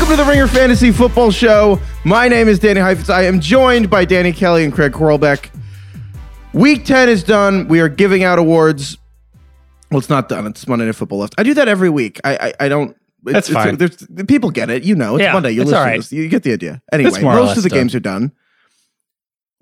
Welcome to the Ringer Fantasy Football Show. My name is Danny Heifetz. I am joined by Danny Kelly and Craig Horlbeck. Week 10 is done. We are giving out awards. Well, it's not done. It's Monday Night Football left. I do that every week. I I, I don't. It's, That's fine. It's, there's, people get it. You know, it's Yeah, Monday. You it's listen all to this. You get the idea. Anyway, more or most less of the done. games are done.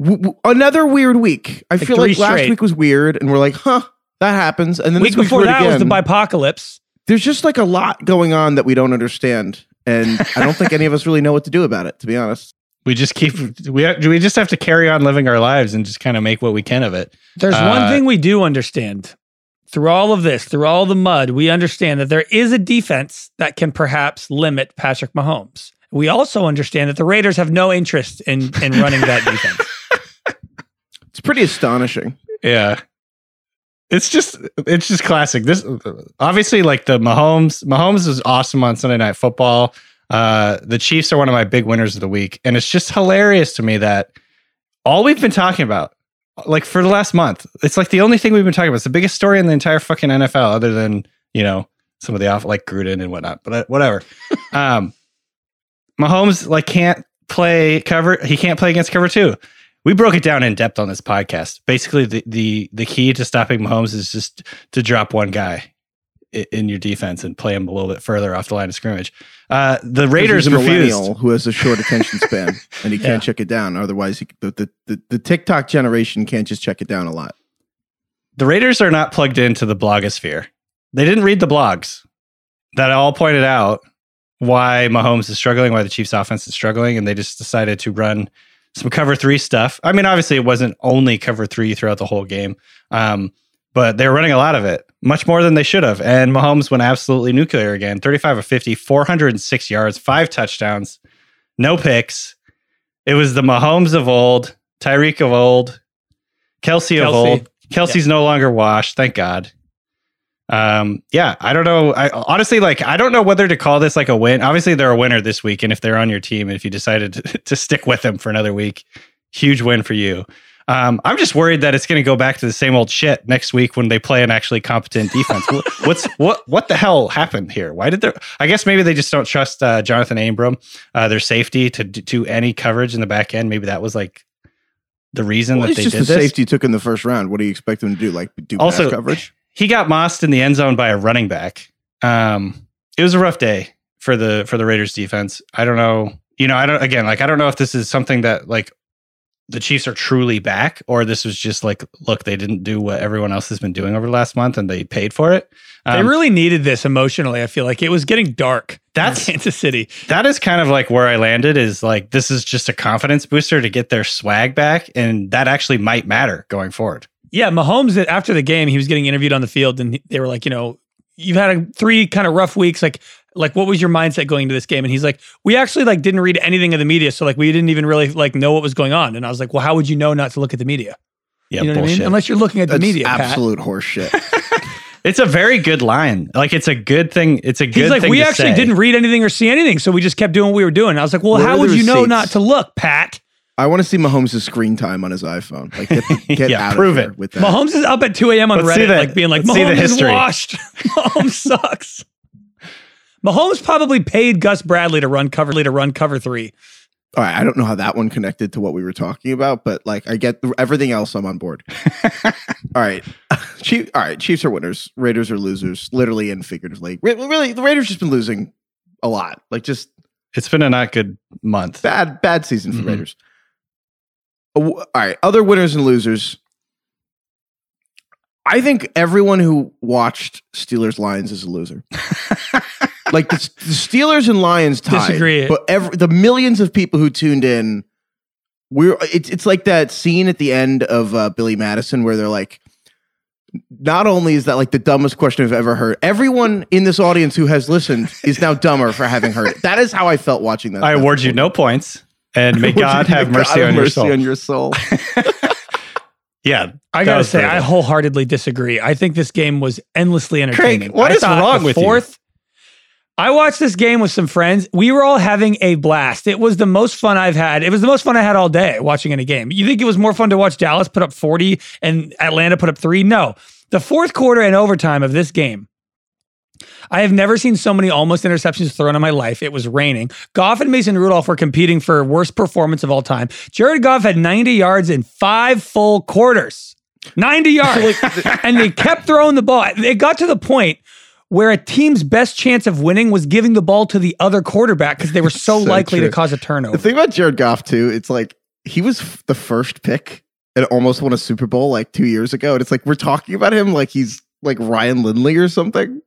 W- w- another weird week. I feel three like last straight. week was weird, and we're like, huh, that happens. And then Week this week's before weird that was the again. bipocalypse. There's just like a lot going on that we don't understand, and I don't think any of us really know what to do about it. To be honest. we just keep we do we just have to carry on living our lives and just kind of make what we can of it. There's Uh, one thing we do understand through all of this, through all the mud, we understand that there is a defense that can perhaps limit Patrick Mahomes. We also understand that the Raiders have no interest in in running that defense. It's pretty astonishing. Yeah. It's just it's just classic. This obviously like the Mahomes Mahomes is awesome on Sunday night football. Uh the Chiefs are one of my big winners of the week and it's just hilarious to me that all we've been talking about like for the last month, it's like the only thing we've been talking about. It's the biggest story in the entire fucking NFL other than, you know, some of the off like Gruden and whatnot, but uh, whatever. um Mahomes like can't play cover. He can't play against cover two. We broke it down in depth on this podcast. Basically, the the the key to stopping Mahomes is just to drop one guy in your defense and play him a little bit further off the line of scrimmage. Uh, the Raiders refused. who has a short attention span and he can't check it down. Otherwise, he, the, the, the TikTok generation can't just check it down a lot. The Raiders are not plugged into the blogosphere. They didn't read the blogs that all pointed out why Mahomes is struggling, why the Chiefs offense is struggling, and they just decided to run some cover three stuff. I mean, obviously, it wasn't only cover three throughout the whole game, um, but they were running a lot of it, much more than they should have. And Mahomes went absolutely nuclear again 35 of 50, 406 yards, five touchdowns, no picks. It was the Mahomes of old, Tyreek of old, Kelce, of Kelce. old. Kelce's no longer washed, thank God. Um, yeah, I don't know. I honestly like I don't know whether to call this like a win. Obviously, they're a winner this week, and if they're on your team, if you decided to, to stick with them for another week, huge win for you. Um, I'm just worried that it's going to go back to the same old shit next week when they play an actually competent defense. What's what what the hell happened here? Why did they? I guess maybe they just don't trust uh, Johnathan Abram, uh, their safety, to do any coverage in the back end. Maybe that was like the reason Well, that they just did the this. safety took in the first round. What do you expect them to do? Like do Also- coverage? He got mossed in the end zone by a running back. Um, it was a rough day for the for the Raiders defense. I don't know. You know, I don't again like I don't know if this is something that like the Chiefs are truly back, or this was just like, look, they didn't do what everyone else has been doing over the last month, and they paid for it. they Um, really needed this emotionally. I feel like it was getting dark. That's- Kansas City. that is kind of like where I landed. Is like this is just a confidence booster to get their swag back, and that actually might matter going forward. Yeah, Mahomes after the game, he was getting interviewed on the field, and they were like, you know, you've had a, three kind of rough weeks. Like, like what was your mindset going into this game? And he's like, we actually like didn't read anything of the media, so like we didn't even really like know what was going on. And I was like, well, how would you know not to look at the media? Yeah, you know what I bullshit. mean? Unless you're looking at the That's media, Pat. absolute horseshit. It's a very good line. Like it's a good thing. It's a good He's like, thing we to actually say. didn't read anything or see anything, so we just kept doing what we were doing. I was like, well, Where how would the you know not to look, Pat? I want to see Mahomes' screen time on his iPhone. Like, get, the, get Yeah, out prove of here it. with that. Mahomes is up at 2 a.m. on Let's see Reddit, the- like being like, let's see the Mahomes is washed. Mahomes sucks. Mahomes probably paid Gus Bradley to run cover to run cover three. All right, I don't know how that one connected to what we were talking about, but like, I get everything else. I'm on board. all right, Chief, all right. Chiefs are winners. Raiders are losers, literally and figuratively. Re- Really, the Raiders just been losing a lot. Like, just It's been a not good month. bad, bad season for Mhm. Raiders. W- All right, other winners and losers. I think everyone who watched Steelers Lions is a loser. like the, the Steelers and Lions tied, Disagree. but every, the millions of people who tuned in, we're it's it's like that scene at the end of uh, Billy Madison where they're like. Not only is that like the dumbest question I've ever heard, everyone in this audience who has listened is now dumber for having heard it. That is how I felt watching that. I award you no points, and may God have may mercy God on your mercy soul. on your soul. yeah, I gotta say, brutal. I wholeheartedly disagree. I think this game was endlessly entertaining. what I is wrong the with you? fourth, I watched this game with some friends. We were all having a blast. It was the most fun I've had. It was the most fun I had all day watching in a game. You think it was more fun to watch Dallas put up 40 and Atlanta put up three? No. The fourth quarter and overtime of this game. I have never seen so many almost interceptions thrown in my life. It was raining. Goff and Mason Rudolph were competing for worst performance of all time. Jared Goff had 90 yards in five full quarters. 90 yards. and they kept throwing the ball. It got to the point where a team's best chance of winning was giving the ball to the other quarterback because they were so, So likely true. to cause a turnover. The thing about Jared Goff too, it's like he was f- the first pick and almost won a Super Bowl like two years ago, and it's like we're talking about him like he's like Ryan Lindley or something.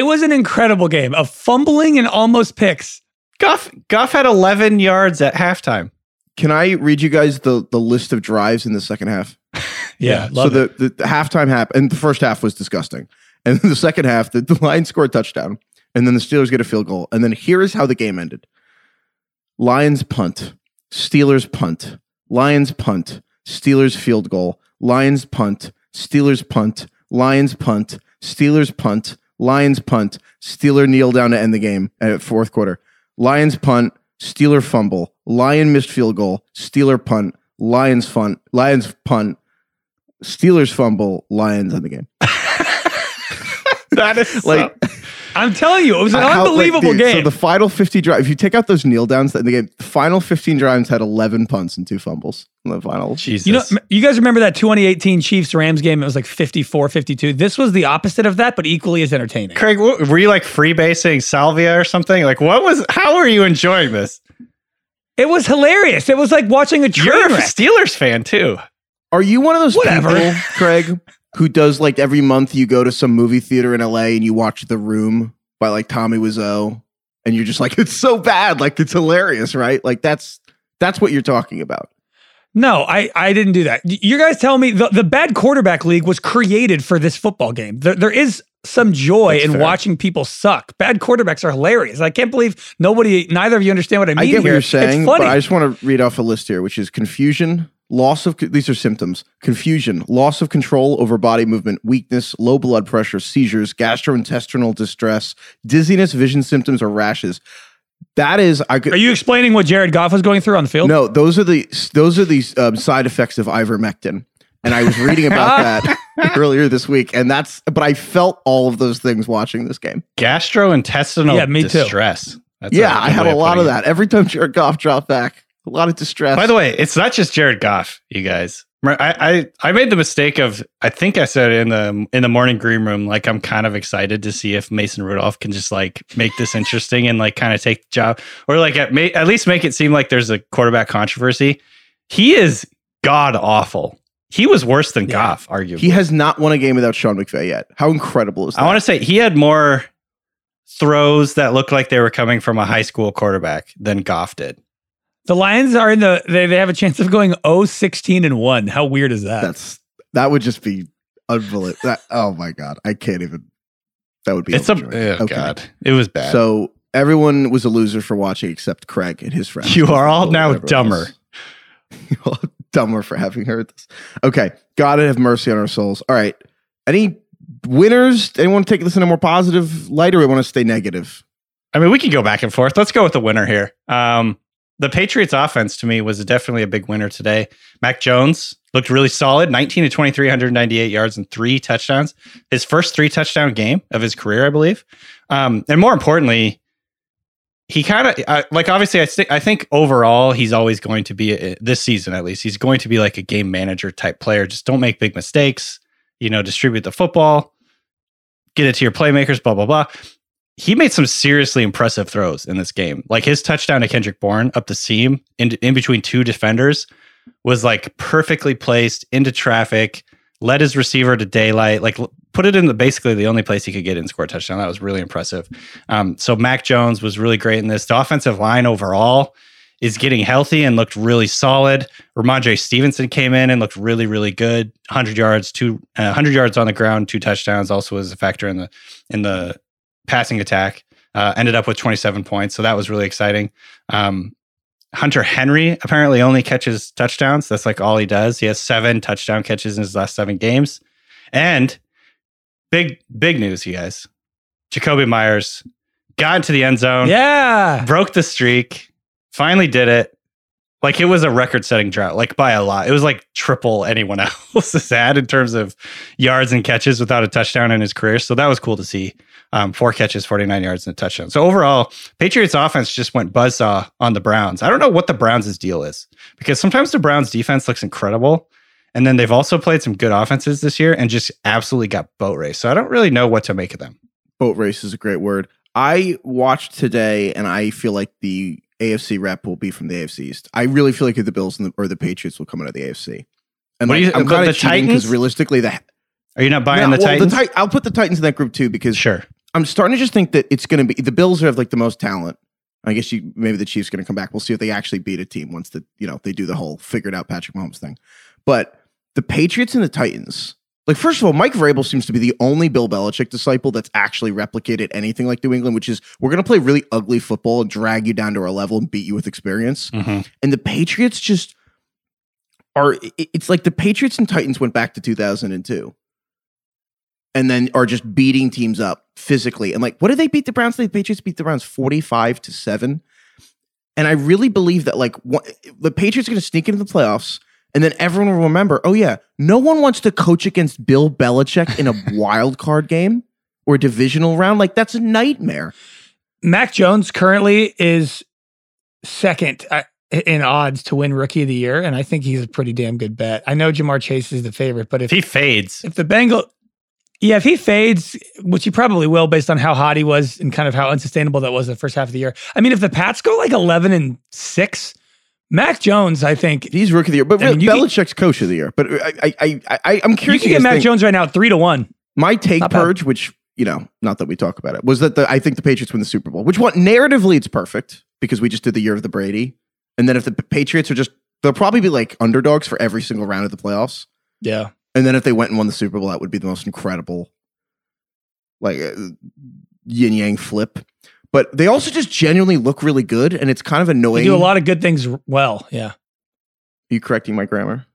It was an incredible game of fumbling and almost picks. Goff Goff had 11 yards at halftime. Can I read you guys the the list of drives in the second half? Yeah, so the, the the halftime happened, and the first half was disgusting, and then the second half, the, the Lions scored a touchdown, and then the Steelers get a field goal, and then here is how the game ended: Lions punt, Steelers punt, Lions punt, Steelers field goal, Lions punt, Steelers punt, Lions punt, Steelers punt, Lions punt, Steeler kneel down to end the game at fourth quarter. Lions punt, Steeler fumble, Lion missed field goal, Steeler punt, Lions fun, Lions punt, Steelers fumble, Lions in the game. That is Like I'm telling you, it was an how- like, unbelievable dude, game. So the final 50 drive, if you take out those kneel downs in the game, the final 15 drives had 11 punts and two fumbles in the final. Jesus. you know, you guys remember that 2018 Chiefs Rams game? It was like 54 52. This was the opposite of that, but equally as entertaining. Craig, what, were you like freebasing Salvia or something? Like, what was? How are you enjoying this? It was hilarious. It was like watching a train You're a wreck. Steelers fan too. Are you one of those Whatever. people, Craig, who does like every month you go to some movie theater in LA and you watch The Room by like Tommy Wiseau and you're just like, it's so bad. Like it's hilarious, right? Like that's that's what you're talking about. No, I, I didn't do that. You guys tell me the, the bad quarterback league was created for this football game. There, there is some joy That's in fair. watching people suck. Bad quarterbacks are hilarious. I can't believe nobody, neither of you understand what I mean I get what here. you're saying, but. I just want to read off a list here, which is confusion, loss of these are symptoms: confusion, loss of control over body movement, weakness, low blood pressure, seizures, gastrointestinal distress, dizziness, vision symptoms, or rashes. That is, I could. are you explaining what Jared Goff was going through on the field? No, those are the those are the um, side effects of ivermectin, and I was reading about that earlier this week, and that's. But I felt all of those things watching this game. Gastrointestinal Yeah, me too. That's yeah, I had a lot putting of it. that. Every time Jared Goff dropped back, a lot of distress. By the way, it's not just Jared Goff, you guys. I, I I made the mistake of I think I said in the in the morning green room like I'm kind of excited to see if Mason Rudolph can just like make this interesting and like kind of take the job or like at, ma- at least make it seem like there's a quarterback controversy. He is god awful. He was worse than Yeah. Goff, arguably. He has not won a game without Sean McVay yet. How incredible is that? I want to say he had more throws that looked like they were coming from a high school quarterback than Goff did. The Lions are in the they, they have a chance of going 0 16 and 1. How weird is that? That's that would just be unbelievable. That, oh my god, I can't even. That would be. It's a overjoyed. oh god, it was bad. So everyone was a loser for watching except Craig and his friends. You are all now dumber. You are all dumber for having heard this. Okay, God have mercy on our souls. All right, any winners? Anyone take this in a more positive light, or we want to stay negative? I mean, we can go back and forth. Let's go with the winner here. Um, the Patriots offense to me was definitely a big winner today. Mac Jones looked really solid 19 to 23, 198 yards and three touchdowns. His first three touchdown game of his career, I believe. Um, and more importantly, he kind of uh, like obviously I, th- I think overall he's always going to be a, this season at least he's going to be like a game manager type player just don't make big mistakes you know distribute the football get it to your playmakers blah blah blah he made some seriously impressive throws in this game. Like his touchdown to Kendrick Bourne up the seam in, in between two defenders was like perfectly placed into traffic, led his receiver to daylight, like put it in the basically the only place he could get in score touchdown. That was really impressive. Um, so Mac Jones was really great in this. The offensive line overall is getting healthy and looked really solid. Rhamondre Stevenson came in and looked really, really good. 100 yards, two uh, 100 yards on the ground, two touchdowns. Also was a factor in the in the passing attack. Uh, ended up with 27 points, so that was really exciting. Um, Hunter Henry apparently only catches touchdowns. That's like all he does. He has seven touchdown catches in his last seven games. And big, big news, you guys. Jakobi Meyers got into the end zone, yeah. broke the streak, finally did it. Like it was a record setting drought, like by a lot. It was like triple anyone else's had in terms of yards and catches without a touchdown in his career. So that was cool to see. Um, four catches, 49 yards, and a touchdown. So overall, Patriots offense just went buzzsaw on the Browns. I don't know what the Browns' deal is because sometimes the Browns defense looks incredible. And then they've also played some good offenses this year and just absolutely got boat race. So I don't really know what to make of them. Boat race is a great word. I watched today, and I feel like the AFC rep will be from the AFC East. I really feel like the Bills and the, or the Patriots will come out of the AFC. And What like, you- I'm kind the of cheating because realistically, the Are you not buying No, the well, Titans? Tit- I'll put the Titans in that group too because sure. I'm starting to just think that it's going to be the Bills have like the most talent. I guess you maybe the Chiefs going to come back. We'll see if they actually beat a team once the you know they do the whole figured out Patrick Mahomes thing. But the Patriots and the Titans, like first of all, Mike Vrabel seems to be the only Bill Belichick disciple that's actually replicated anything like New England, which is we're going to play really ugly football and drag you down to our level and beat you with experience. Mhm. And the Patriots just are. It's like the Patriots and Titans went back to 2002 and then are just beating teams up physically. And like, what did they beat the Browns? The Patriots beat the Browns 45 to 7. And I really believe that like what, the Patriots are going to sneak into the playoffs and then everyone will remember, oh yeah, no one wants to coach against Bill Belichick in a wild card game or divisional round. Like that's a nightmare. Mac Jones currently is second uh, in odds to win Rookie of the Year, and I think he's a pretty damn good bet. I know Ja'Marr Chase is the favorite, but If if he fades, if the Bengal, yeah, if he fades, which he probably will, based on how hot he was and kind of how unsustainable that was the first half of the year. I mean, if the Pats go like eleven and six, Mac Jones, I think He's rookie of the year, but I mean, Belichick's coach of the year. But I, I, I, I I'm you can get Mac think. Jones right now three to one. My take Not bad. purge, which you know, not that we talk about it, was that the I think the Patriots win the Super Bowl. Which what narratively it's perfect because we just did the year of the Brady, and then if the Patriots are just they'll probably be like underdogs for every single round of the playoffs, Yeah, and then if they went and won the Super Bowl, that would be the most incredible, like uh, yin yang flip. But they also just genuinely look really good, and it's kind of annoying. they do a lot of good things well. Yeah, Are you correcting my grammar?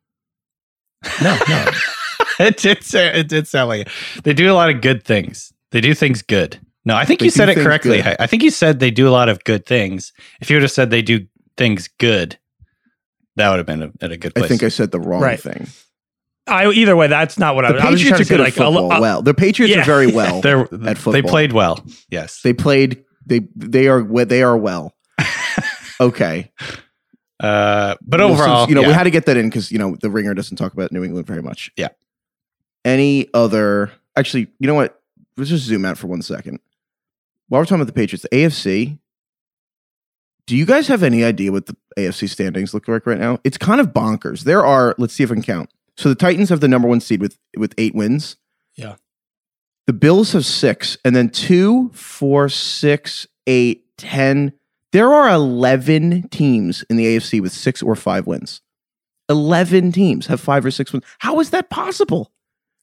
no, no. it did say, it did sound like it. they do a lot of good things. They do things good. No, I think They you said it correctly. I I think you said they do a lot of good things. If you would have said they do things good, that would have been a, at a good place. I think I said the wrong Right. thing. I either way, that's not what I The was. I was Patriots trying are to say. good at Like, a football. lo- uh, well, the Patriots yeah. are very well. They're, at they played well. Yes. They played. They they are they are well. Okay, Uh, but Well, since, overall, you know, we had to get that in because you know the Ringer doesn't talk about New England very much. Yeah. Any other? Actually, you know what? Let's just zoom out for one second. While we're talking about the Patriots, the AFC, Do you guys have any idea what the AFC standings look like right now? It's kind of bonkers. There are, let's see if I can count. So the Titans have the number one seed with with eight wins. Yeah. The Bills have six, and then two, four, six, eight, ten. There are eleven teams in the AFC with six or five wins. Eleven teams have five or six wins. How is that possible?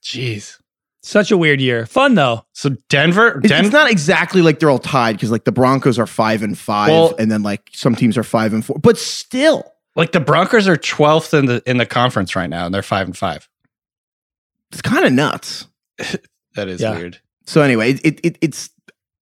Jeez. Such a weird year. Fun though. So Denver, It's, Denver. it's not exactly like they're all tied because like the Broncos are five and five, Well- and then like some teams are five and four, but still. Like the Broncos are 12th in the in the conference right now, and they're five and five. It's kind of nuts. That is Yeah. weird. So anyway, it, it it's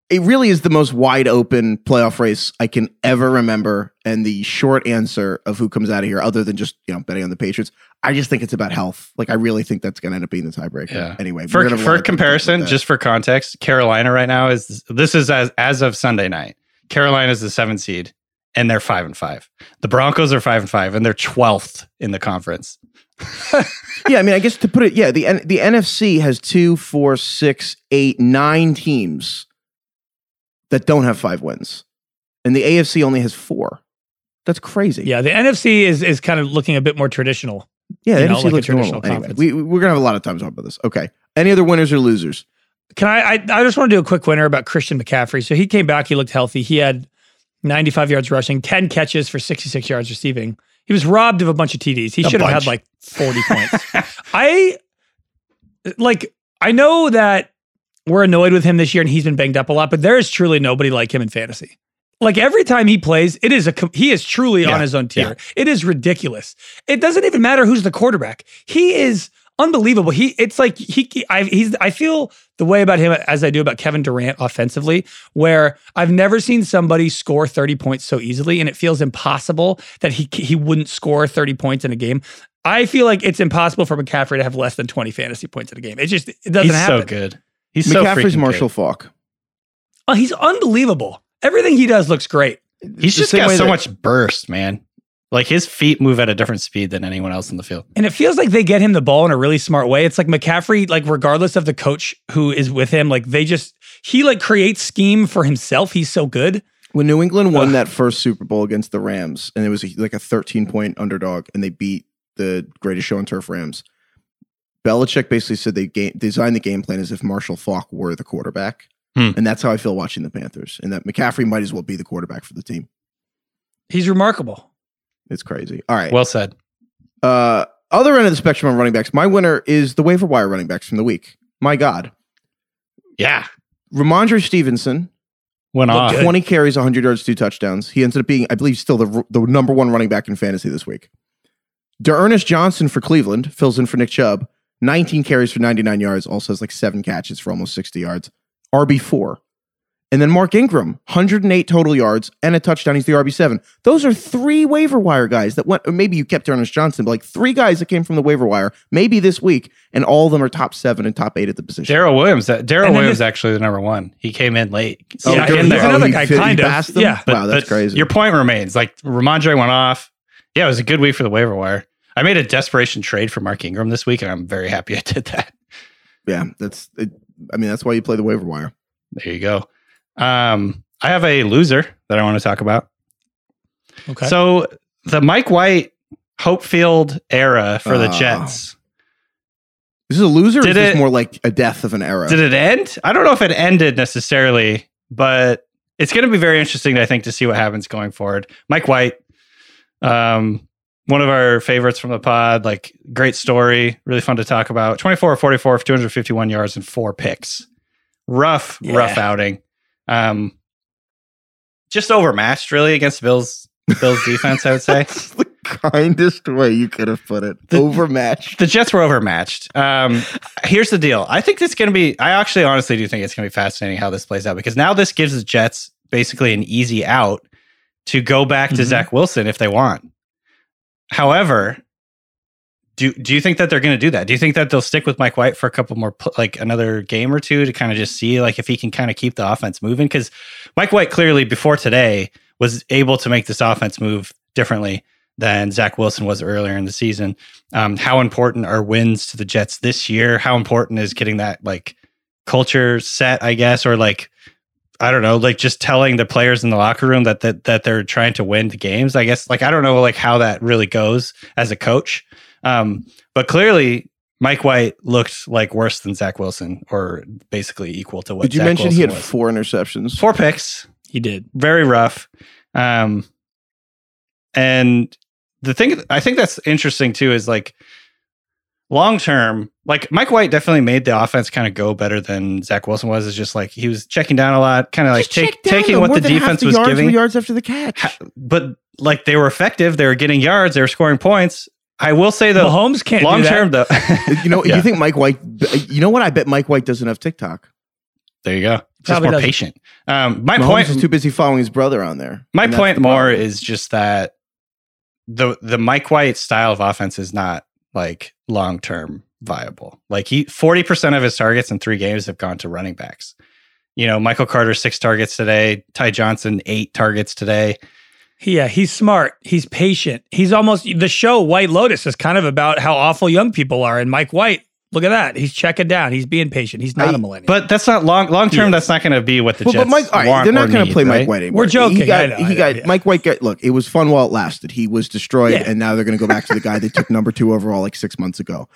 it really is the most wide open playoff race I can ever remember. And the short answer of who comes out of here, other than just you know betting on the Patriots, I just think it's about health. Like I really think that's going to end up being the tiebreaker. Yeah. Anyway, For gonna have a lot for comparison, just for context, Carolina right now is this is as as of Sunday night. Carolina is the seventh seed, and they're five and five. The Broncos are five and five, and they're 12th in the conference. yeah, I mean, I guess to put it, yeah, the the NFC has two, four, six, eight, nine teams that don't have five wins, and the AFC only has four. That's crazy. Yeah, the NFC is is kind of looking a bit more traditional. yeah. The know, NFC like a looks normal. traditional Anyway, we, we're gonna have a lot of time to talk about this. Okay. Any other winners or losers? Can I, I? I just want to do a quick winner about Christian McCaffrey. So he came back. He looked healthy. He had 95 yards rushing, 10 catches for 66 yards receiving. He was robbed of a bunch of TDs. He A should have had like 40 points. I like. I know that we're annoyed with him this year, and he's been banged up a lot. But there is truly nobody like him in fantasy. Like every time he plays, it is a he is truly Yeah, on his own tier. It is ridiculous. It doesn't even matter who's the quarterback. He is unbelievable. He it's like he I he's I feel the way about him as I do about Kevin Durant offensively, where I've never seen somebody score 30 points so easily, and it feels impossible that he he wouldn't score 30 points in a game. I feel like it's impossible for McCaffrey to have less than 20 fantasy points in a game. It just it doesn't He's happen. so good. He's so McCaffrey's freaking Marshall good. Faulk. Oh, he's unbelievable. Everything he does looks great. He's The just got so that- much burst, man. Like his feet move at a different speed than anyone else in the field. And it feels like they get him the ball in a really smart way. It's like McCaffrey, like regardless of the coach who is with him, like they just he like creates scheme for himself. He's so good. When New England won Ugh. that first Super Bowl against the Rams, and it was a, like a 13 point underdog, and they beat the greatest show on turf Rams. Belichick basically said they game, designed the game plan as if Marshall Faulk were the quarterback, Hmm. and that's how I feel watching the Panthers. And that McCaffrey might as well be the quarterback for the team. He's remarkable. It's crazy. All right. Well said. uh, other end of the spectrum on running backs, my winner is the waiver wire running backs from the week. My God, Yeah. Rhamondre Stevenson, Went off. 20 carries, 100 yards, two touchdowns. He ended up being, I believe, still the, the number one running back in fantasy this week. D'Ernest Johnson for Cleveland fills in for Nick Chubb. 19 carries for 99 yards, also has like seven catches for almost 60 yards. RB4. And then Mark Ingram, 108 total yards and a touchdown. He's the RB7. Those are three waiver wire guys that went, maybe you kept Ernest Johnson, but like three guys that came from the waiver wire, maybe this week, and all of them are top seven and top eight at the position. Darrel Williams. that- Darrel Williams actually the number one. He came in late. Oh, Yeah, Snuck he's in there. another he guy, he kind of. passed them? Yeah. wow, that's but crazy. Your point remains. Like Rhamondre went off. Yeah, it was a good week for the waiver wire. I made a desperation trade for Mark Ingram this week, and I'm very happy I did that. yeah, that's, it, I mean, that's why you play the waiver wire. There you go. Um, I have a loser that I want to talk about. Okay. So the Mike White Hopefield era for the Oh. Jets. Is this a loser or Did is this it- more like a death of an era? Did it end? I don't know if it ended necessarily, but it's going to be very interesting, I think, to see what happens going forward. Mike White, um, one of our favorites from the pod, like great story, really fun to talk about. 24 or 44 for 251 yards and four picks. Rough, Yeah. rough outing. Um, just overmatched, really, against Bills. Bills defense, I would say. That's the kindest way you could have put it. The- Overmatched. The Jets were overmatched. Um, here's the deal. I think it's going to be. I actually, honestly, do think it's going to be fascinating how this plays out because now this gives the Jets basically an easy out to go back to Mhm. Zach Wilson if they want. However, do do you think that they're going to do that? Do you think that they'll stick with Mike White for a couple more, like another game or two, to kind of just see like if he can kind of keep the offense moving? Because Mike White clearly before today was able to make this offense move differently than Zach Wilson was earlier in the season. Um, how important are wins to the Jets this year? How important is getting that like culture set, I guess, or like I don't know, like just telling the players in the locker room that that that they're trying to win the games. I guess like I don't know like how that really goes as a coach. Um, but clearly Mike White looked like worse than Zach Wilson, or basically equal to what. Zach Wilson did you Zach mention Wilson he had was. four interceptions? four picks? He did. very rough. Um, and the thing I think that's interesting too is like long term, like Mike White definitely made the offense kind of go better than Zach Wilson was. It's just like he was checking down a lot, kind of like take, taking though. what the than half defense the was yards were giving. yards after the catch. But like they were effective, they were getting yards, they were scoring points. I will say though, Mahomes can't long do that. term though, you know, Yeah. you think Mike White? You know what? I bet Mike White doesn't have TikTok. there you go. Just Probably more doesn't. patient. Um, my Mahomes point is too busy following his brother on there. My point the more problem. is just that the the Mike White style of offense is not like long term viable. Like he forty percent of his targets in three games have gone to running backs. You know, Michael Carter six targets today, Ty Johnson eight targets today. Yeah, he's smart. He's patient. He's almost the show White Lotus is kind of about how awful young people are. And Mike White, look at that. He's checking down. He's being patient. He's not I- a millennial. But that's not long long term. That's not going to be what the Well, Jets but Mike, all right, want they're not going to play right? Mike White anymore. We're joking, He got, I know, I he know, got yeah. Mike White. Got look. It was fun while it lasted. He was destroyed, Yeah. and now they're going to go back to the guy they took number two overall like six months ago.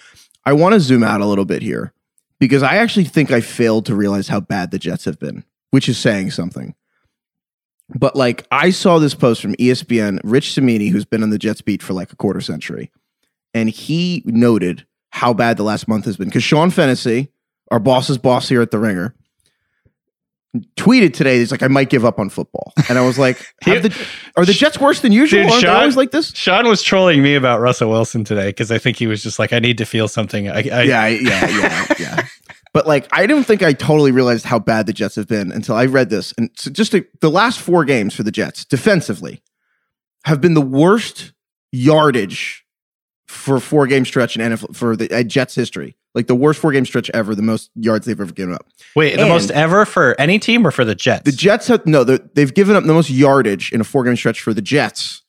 I want to zoom out a little bit here because I actually think I failed to realize how bad the Jets have been, which is saying something. But like I saw this post from ESPN, Rich Cimini, who's been on the Jets beat for like a quarter century, and he noted how bad the last month has been. Because Sean Fennessy, our boss's boss here at the Ringer, tweeted today. He's like, I might give up on football, and I was like, the, Are the Jets worse than usual? Dude, Aren't they Sean- always like this? Sean was trolling me about Russell Wilson today because I think he was just like, I need to feel something. I, I, yeah, yeah, yeah, yeah. But like, I don't think I totally realized how bad the Jets have been until I read this. And so just to, the last four games for the Jets defensively have been the worst yardage for four game stretch in NFL for the uh, Jets history. Like the worst four game stretch ever, the most yards they've ever given up. Wait, the most ever for any team or for the Jets? The Jets have no, they've given up the most yardage in a four game stretch for the Jets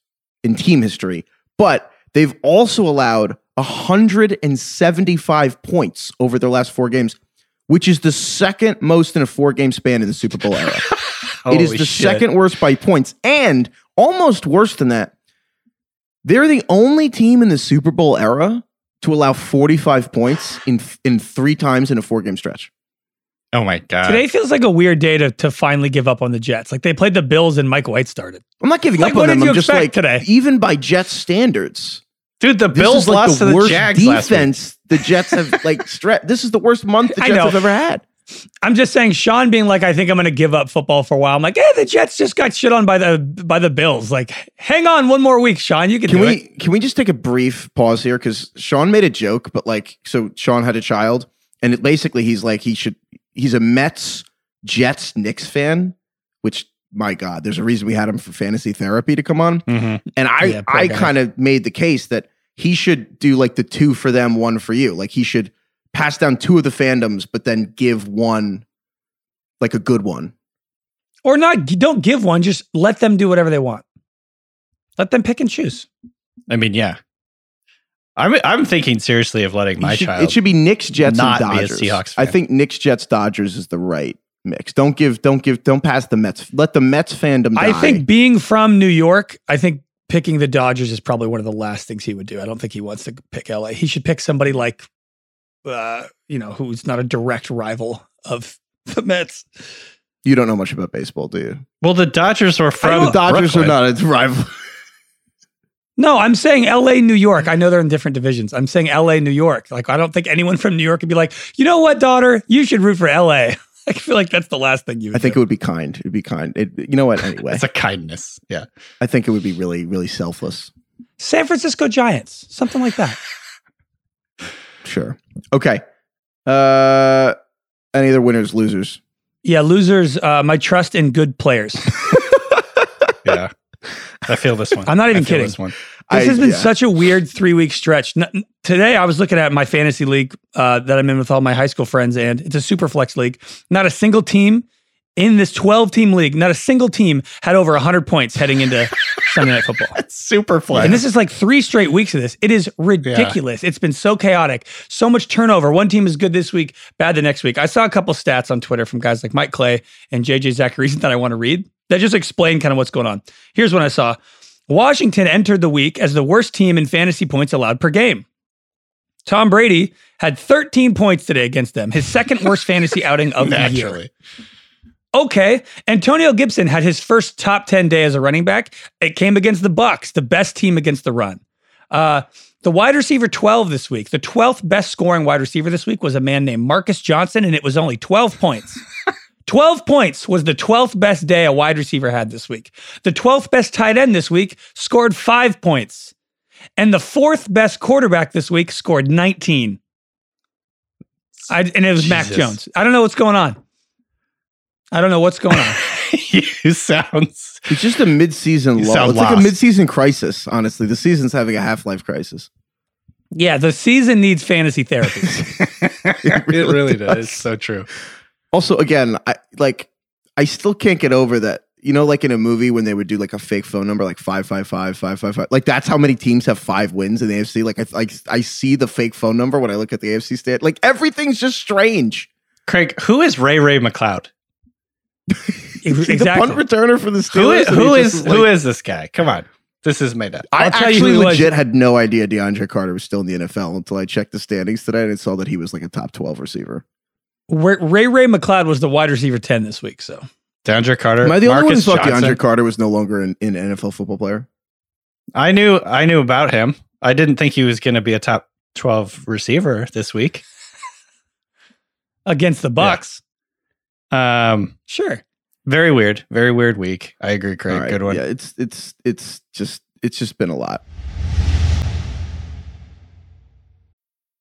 in team history, but they've also allowed 175 points over their last four games, which is the second most in a four game span in the Super Bowl era. it is the shit. second worst by points, and almost worse than that. They're the only team in the Super Bowl era to allow 45 points in in three times in a four game stretch. Oh my god! Today feels like a weird day to, to finally give up on the Jets. Like they played the Bills and Mike White started. I'm not giving Like, up what on did them. you I'm just like today? even by Jets standards. Dude, the Bills like lost the to the worst Jags last week. defense the Jets have like stre- This is the worst month the Jets have ever had. I'm just saying, Sean being like, I think I'm going to give up football for a while. I'm like, eh, the Jets just got shit on by the by the Bills. Like, hang on one more week, Sean. You can, Can do we it. can we just take a brief pause here because Sean made a joke, but like so Sean had a child, and it basically he's like he should he's a Mets Jets Knicks fan, which my God, there's a reason we had him for fantasy therapy to come on. Mhm. And I Yeah, I kind of made the case that he should do like the two for them, one for you. Like he should pass down two of the fandoms, but then give one like a good one. Or not, don't give one. Just let them do whatever they want. Let them pick and choose. I mean, yeah. I'm I'm thinking seriously of letting my should- child. It should be Knicks, Jets, not and be a Dodgers. Seahawks I think Knicks, Jets, Dodgers is the right mix. Don't give, don't give, don't pass the Mets. Let the Mets fandom. Die. I think being from New York, I think picking the Dodgers is probably one of the last things he would do. I don't think he wants to pick LA. He should pick somebody like, uh, you know, who's not a direct rival of the Mets. you don't know much about baseball, do you? well, the Dodgers are from the Dodgers Brooklyn. are not a rival. No, I'm saying LA, New York. I know they're in different divisions. I'm saying LA, New York. Like, I don't think anyone from New York would be like, you know what, daughter, you should root for LA. I feel like that's the last thing you would I think do. it would be kind. It'd be kind. It, you know what? Anyway, It's a kindness. Yeah. I think it would be really, really selfless. San Francisco Giants, something like that. Sure. Okay. Uh, any other winners, losers? Yeah, losers, uh, my trust in good players. Yeah. I feel this one. I'm not even I kidding. This one. This I- has been yeah. such a weird three week stretch. N- today, I was looking at my fantasy league uh, that I'm in with all my high school friends, and it's a super flex league. Not a single team in this 12 team league, not a single team had over 100 points heading into Sunday Night Football. Super flat. And this is like three straight weeks of this. It is ridiculous. It's been so chaotic, so much turnover. One team is good this week, bad the next week. I saw a couple stats on Twitter from guys like Mike Clay and JJ Zachariason that I want to read that just explain kind of what's going on. Here's what I saw Washington entered the week as the worst team in fantasy points allowed per game. Tom Brady had 13 points today against them, his second worst fantasy outing of the year. Okay, Antonio Gibson had his first top 10 day as a running back. It came against the Bucs, the best team against the run. Uh, the wide receiver 12 this week, the 12th best scoring wide receiver this week was a man named Marcus Johnson, and it was only 12 points. 12 points was the 12th best day a wide receiver had this week. The 12th best tight end this week scored five points. And the fourth best quarterback this week scored 19. I, and it was Mac Jones. I don't know what's going on. I don't know what's going on. you sounds. It's just a mid-season You lull. sound It's like a lost. mid-season crisis. Honestly, the season's having a half-life crisis. yeah, the season needs fantasy therapy. it really does. It's so true. Also, again, I like. I still can't get over that. You know, like in a movie when they would do like a fake phone number, like five five five five five five. Like that's how many teams have five wins in the AFC. Like I like I see the fake phone number when I look at the AFC stat. Like everything's just strange. Craig, who is Ray Ray McCloud? He's exactly. the punt returner for the Who Steelers. is, and who is just who like- is this guy? Come on, this is made up. I I'll tell actually who he was. legit had no idea DeAndre Carter was still in the NFL until I checked the standings today and saw that he was like a top twelve receiver. Ray Ray, Ray McCloud was the wide receiver 10 this week. So DeAndre Carter. Am I the only one who Marcus thought Johnson. DeAndre Carter was no longer an, an NFL football player? I knew I knew about him. I didn't think he was going to be a top twelve receiver this week. against the Bucs, Um, sure. very weird, very weird week. I agree, Craig. All right, Good one. Yeah, it's it's it's just it's just been a lot.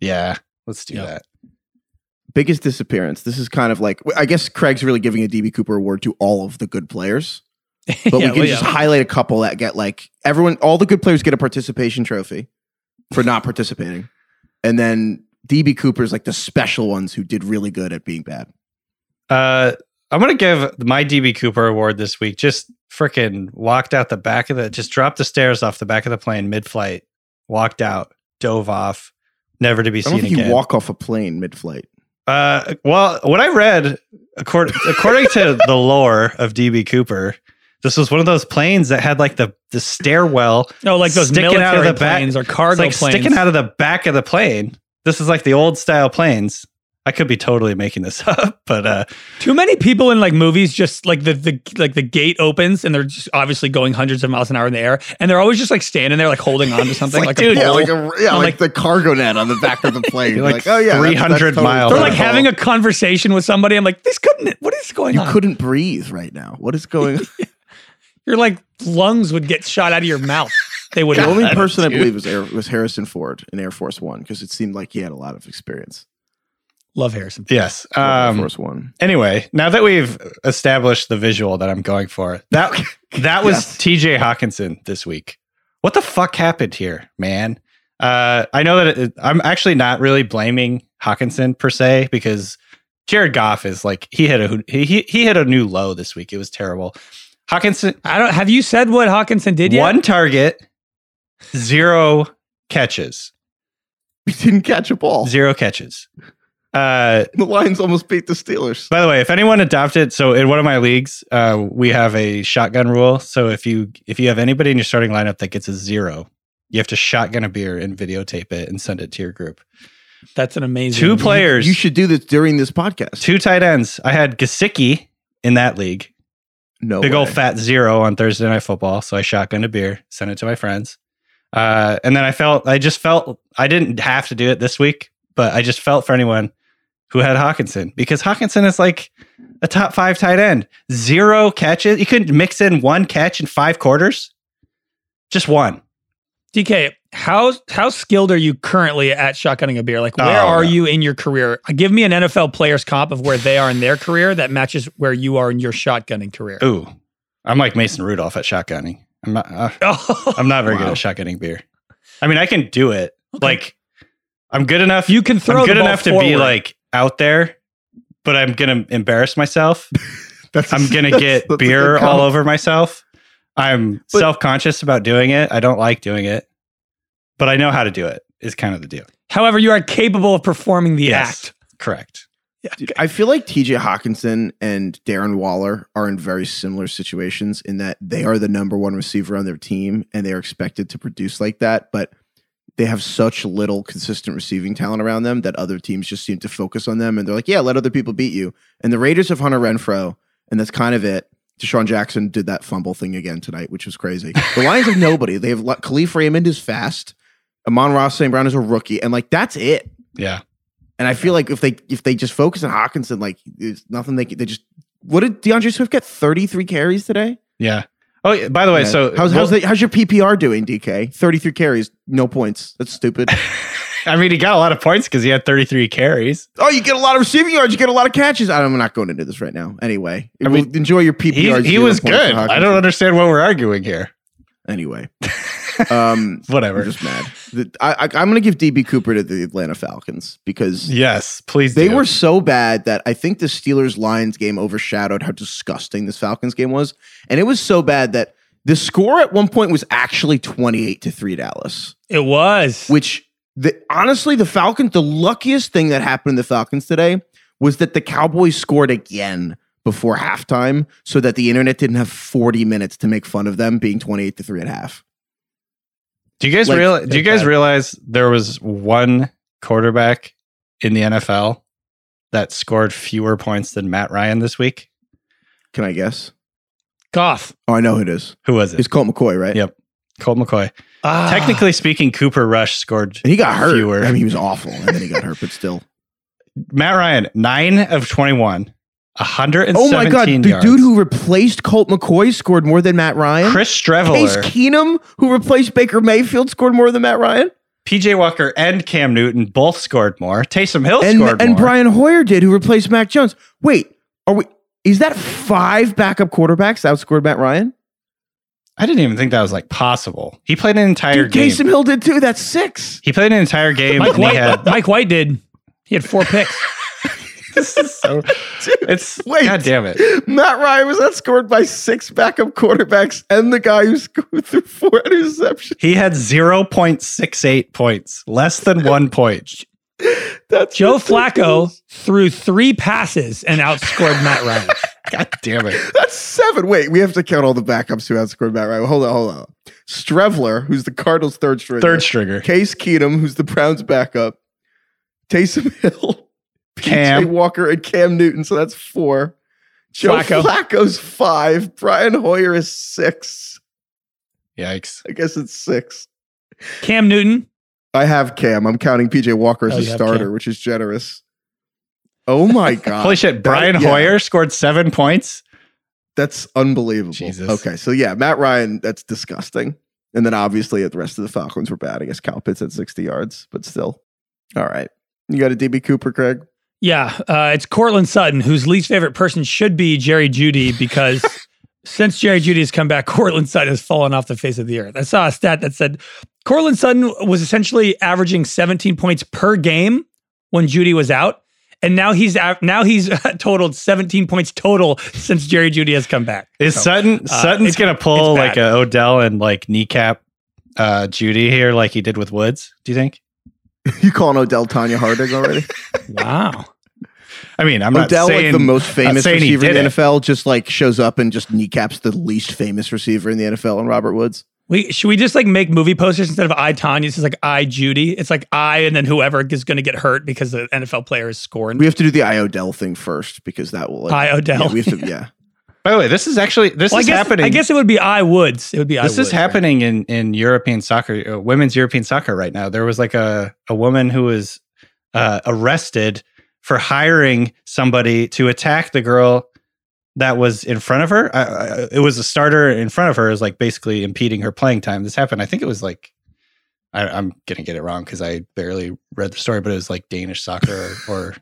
Yeah, let's do Yeah. that. Biggest disappearance. This is kind of like I guess Craig's really giving a DB Cooper award to all of the good players. But Yeah, we can well, just yeah. highlight a couple that get like everyone all the good players get a participation trophy for not participating. And then DB Cooper's like the special ones who did really good at being bad. Uh, I'm gonna give my DB Cooper award this week. Just freaking walked out the back of the, just dropped the stairs off the back of the plane mid-flight, walked out, dove off, never to be I don't seen think again. you walk off a plane mid-flight. Uh, well, what I read, according, according to the lore of DB Cooper, this was one of those planes that had like the the stairwell No, like those sticking military out of the back- planes or cargo like planes. sticking out of the back of the plane. This is like the old style planes. I could be totally making this up, but uh, Too many people in like movies just like the, the like the gate opens and they're just obviously going hundreds of miles an hour in the air and they're always just like standing there like holding on to something like, dude, a Yeah, like a, yeah, like, like- the cargo net on the back of the plane. You're You're like like, oh yeah, 300 that's totally miles they're like having a conversation with somebody. I'm like, this couldn't. What is going You on? couldn't breathe right now. What is going? On? Your like lungs would get shot out of your mouth. They would. the only God, person I believe was Air, was Harrison Ford in Air Force One because it seemed like he had a lot of experience. Love Harrison. yes. Air Um, Force One. anyway, now that we've established the visual that I'm going for, that that was Yes. TJ Hockenson this week. What the fuck happened here, man? Uh, I know that it, I'm actually not really blaming Hockenson per se because Jared Goff is like he hit a he he, he hit a new low this week. It was terrible. Hockenson I don't. Have you said what Hockenson did yet? one target, zero catches, He didn't catch a ball. zero catches. Uh, The Lions almost beat the Steelers. By the way, if anyone adopted, so in one of my leagues, uh, we have a shotgun rule. So if you if you have anybody in your starting lineup that gets a zero, you have to shotgun a beer and videotape it and send it to your group. That's an amazing. Two players, You should do this during this podcast. two tight ends. I had Gesicki in that league, No, big way. old fat zero on Thursday night football. So I shotgunned a beer, sent it to my friends, uh, and then I felt I just felt I didn't have to do it this week, but I just felt for anyone who had Hockenson because Hockenson is like a top five tight end. Zero catches. You couldn't mix in one catch in five quarters. Just one. DK, how how skilled are you currently at shotgunning a beer? Like, where Oh, are no. you in your career? Give me an NFL player's comp of where they are in their career that matches where you are in your shotgunning career. Ooh, I'm like Mason Rudolph at shotgunning. I'm not. Uh, Oh, I'm not very good at shotgunning beer. I mean, I can do it. Like, I'm good enough. you can throw I'm good the ball enough to forward. be like out there, but I'm gonna embarrass myself. That's I'm gonna that's- get that's beer all over myself. I'm But- self conscious about doing it. I don't like doing it, but I know how to do it. Is kind of the deal. However, you are capable of performing the Yes. act. Correct. Yeah. Dude, I feel like TJ Hockenson and Darren Waller are in very similar situations in that they are the number one receiver on their team and they are expected to produce like that, but they have such little consistent receiving talent around them that other teams just seem to focus on them and they're like, yeah, let other people beat you. And the Raiders have Hunter Renfrow, and that's kind of it. DeSean Jackson did that fumble thing again tonight, which was crazy. The Lions have nobody. They have Kalif Raymond is fast. Amon-Ra St. Brown is a rookie, and like that's it. Yeah. And I feel like if they if they just focus on Hockenson, like there's nothing they can, they just. What did D'Andre Swift get? Thirty three carries today. Yeah. Oh, yeah, by the way, Yeah. so how's how's, the, how's your PPR doing, DK? Thirty three carries, no points. That's stupid. I mean, he got a lot of points because he had 33 carries. oh, you get a lot of receiving yards. You get a lot of catches. I'm not going into this right now. Anyway, I mean, enjoy your PPR. He, he was good. I don't understand what we're arguing here. Anyway, um, Whatever. I'm just mad. The- I, I, I'm going to give DB Cooper to the Atlanta Falcons because Yes, please. They do. were so bad that I think the Steelers Lions game overshadowed how disgusting this Falcons game was. And it was so bad that the score at one point was actually 28 to 3 Dallas, It was. which the honestly the Falcons the luckiest thing that happened to the Falcons today was that the Cowboys scored again before halftime so that the internet didn't have 40 minutes to make fun of them being 28 to 3 at half. Do you guys Like, realize? Do you guys realize there was one quarterback in the NFL that scored fewer points than Matt Ryan this week? Can I guess? Goff. Oh, I know who it is. Who was it? It's Colt McCoy, right? Yep. Colt McCoy. Ah. Technically speaking, Cooper Rush scored. And he got hurt. Fewer. I mean, he was awful, and then he got hurt, but still. Matt Ryan, nine of 21, 117 Oh my god, the yards. dude who replaced Colt McCoy scored more than Matt Ryan. Chris Streveler. Case Keenum, who replaced Baker Mayfield, scored more than Matt Ryan. PJ Walker, and Cam Newton both scored more. Taysom Hill And, scored and more. Brian Hoyer did, who replaced Mac Jones. Wait, are we? Is that five backup quarterbacks outscored Matt Ryan? I didn't even think that was like possible. He played an entire Dude, game. Taysom Hill did too. That's six. He played an entire game Mike and he White, had Mike White did. He had four picks. this is so it's Wait. god damn it. Matt Ryan was outscored by six backup quarterbacks and the guy who scored through four interceptions. He had 0.68 points, less than one point. That's Joe ridiculous. Flacco threw three passes and outscored Matt Ryan. God damn it. That's seven. Wait, we have to count all the backups who outscored Matt Ryan. Hold on, hold on. Streveler, who's the Cardinals' third stringer. Third stringer. Case Keenum, who's the Browns' backup. Taysom Hill, Cam. PJ Walker, and Cam Newton. So that's four. Joe Flacco. Flacco's five. Brian Hoyer is six. Yikes. I guess it's six. Cam Newton. I have Cam. I'm counting PJ Walker as Oh, a starter, which is generous. Oh my god! Holy shit. That- Brian yeah. Hoyer scored seven points. That's unbelievable. Jesus. Okay, so yeah, Matt Ryan, that's disgusting. And then obviously the rest of the Falcons were bad. I guess Kyle Pitts at 60 yards, but still. All right. You got a DB Cooper, Craig? Yeah, uh, it's Courtland Sutton, whose least favorite person should be Jerry Jeudy because since Jerry Jeudy has come back, Courtland Sutton has fallen off the face of the earth. I saw a stat that said Courtland Sutton was essentially averaging 17 points per game when Jeudy was out, and now he's now he's totaled 17 points total since Jerry Jeudy has come back. Is So, Sutton uh, Sutton's gonna pull like a Odell and like kneecap uh Jeudy here like he did with Woods? Do you think? You calling Odell Tonya Harding already? wow. I mean, I'm not Odell, saying like the most famous receiver in the it. NFL, just like shows up and just kneecaps the least famous receiver in the NFL, and Robert Woods. We should we just like make movie posters instead of I Tonya? It's like I Jeudy. It's like I and then whoever is going to get hurt because the NFL player is scoring. We have to do the I Odell thing first because that will. Like, I Odell. Yeah, we have to. Yeah. By the way, this is actually this Well, I is guess, happening. I guess it would be I Woods. It would be I this is Woods, right? happening in in European soccer, uh, women's European soccer right now. There was like a a woman who was uh, arrested for hiring somebody to attack the girl that was in front of her. I, I, it was a starter in front of her, is like basically impeding her playing time. This happened. I think it was like I, I'm gonna get it wrong because I barely read the story, but it was like Danish soccer or, or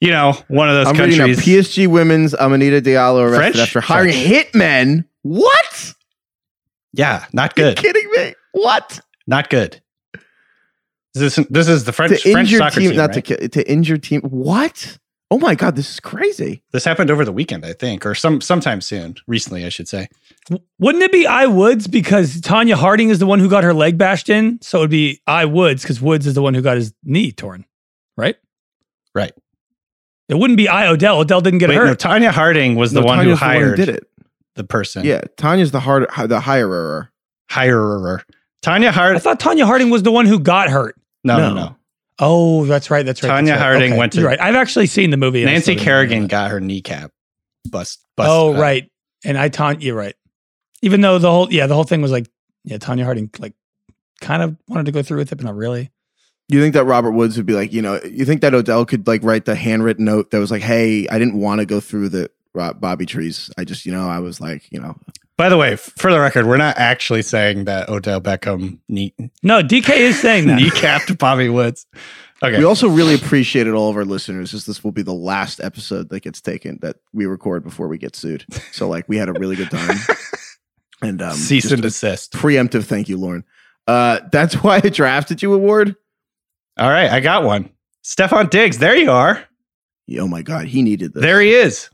you know one of those I'm reading now. countries. PSG women's Aminata Diallo arrested French? after hiring French. hitmen. What? yeah, not Are you good. kidding me? What? Not good. This is this is the French to French soccer team, team. not right? to ki- to injure team. What? Oh my god, this is crazy. This happened over the weekend, I think, or some sometime soon. Recently, I should say. Wouldn't it be I Woods because Tonya Harding is the one who got her leg bashed in? So it would be I Woods because Woods is the one who got his knee torn, right? Right. It wouldn't be I Odell. Odell didn't get Wait, hurt. no, Tonya Harding was the No, one Tonya's who hired did it. the person. Yeah, Tonya's the hard the hirer. hirer. Tonya Harding. I thought Tonya Harding was the one who got hurt. No, no, No. no. Oh, that's right. That's right. Tonya that's right. Harding Okay, went to- You're right. I've actually seen the movie. Nancy still didn't remember Kerrigan got her kneecap bust. bust Oh, uh, right. And I Tonya. You're right. Even though the whole yeah the whole thing was like yeah Tonya Harding like kind of wanted to go through with it, but not really. You think that Robert Woods would be like, you know, you think that Odell could like write the handwritten note that was like, "Hey, I didn't want to go through the Bobby trees. I just, you know, I was like, you know, By the way, for the record, we're not actually saying that Odell Beckham knee- No, DK is saying that. kneecapped Bobby Woods. Okay. We also really appreciated all of our listeners, as this will be the last episode that gets taken that we record before we get sued. So, like, we had a really good time. And um, Cease and desist. preemptive thank you, Lauren. Uh, that's why I drafted you award. All right, I got one. Stefon Diggs, there you are. Oh my god, he needed this. There he is.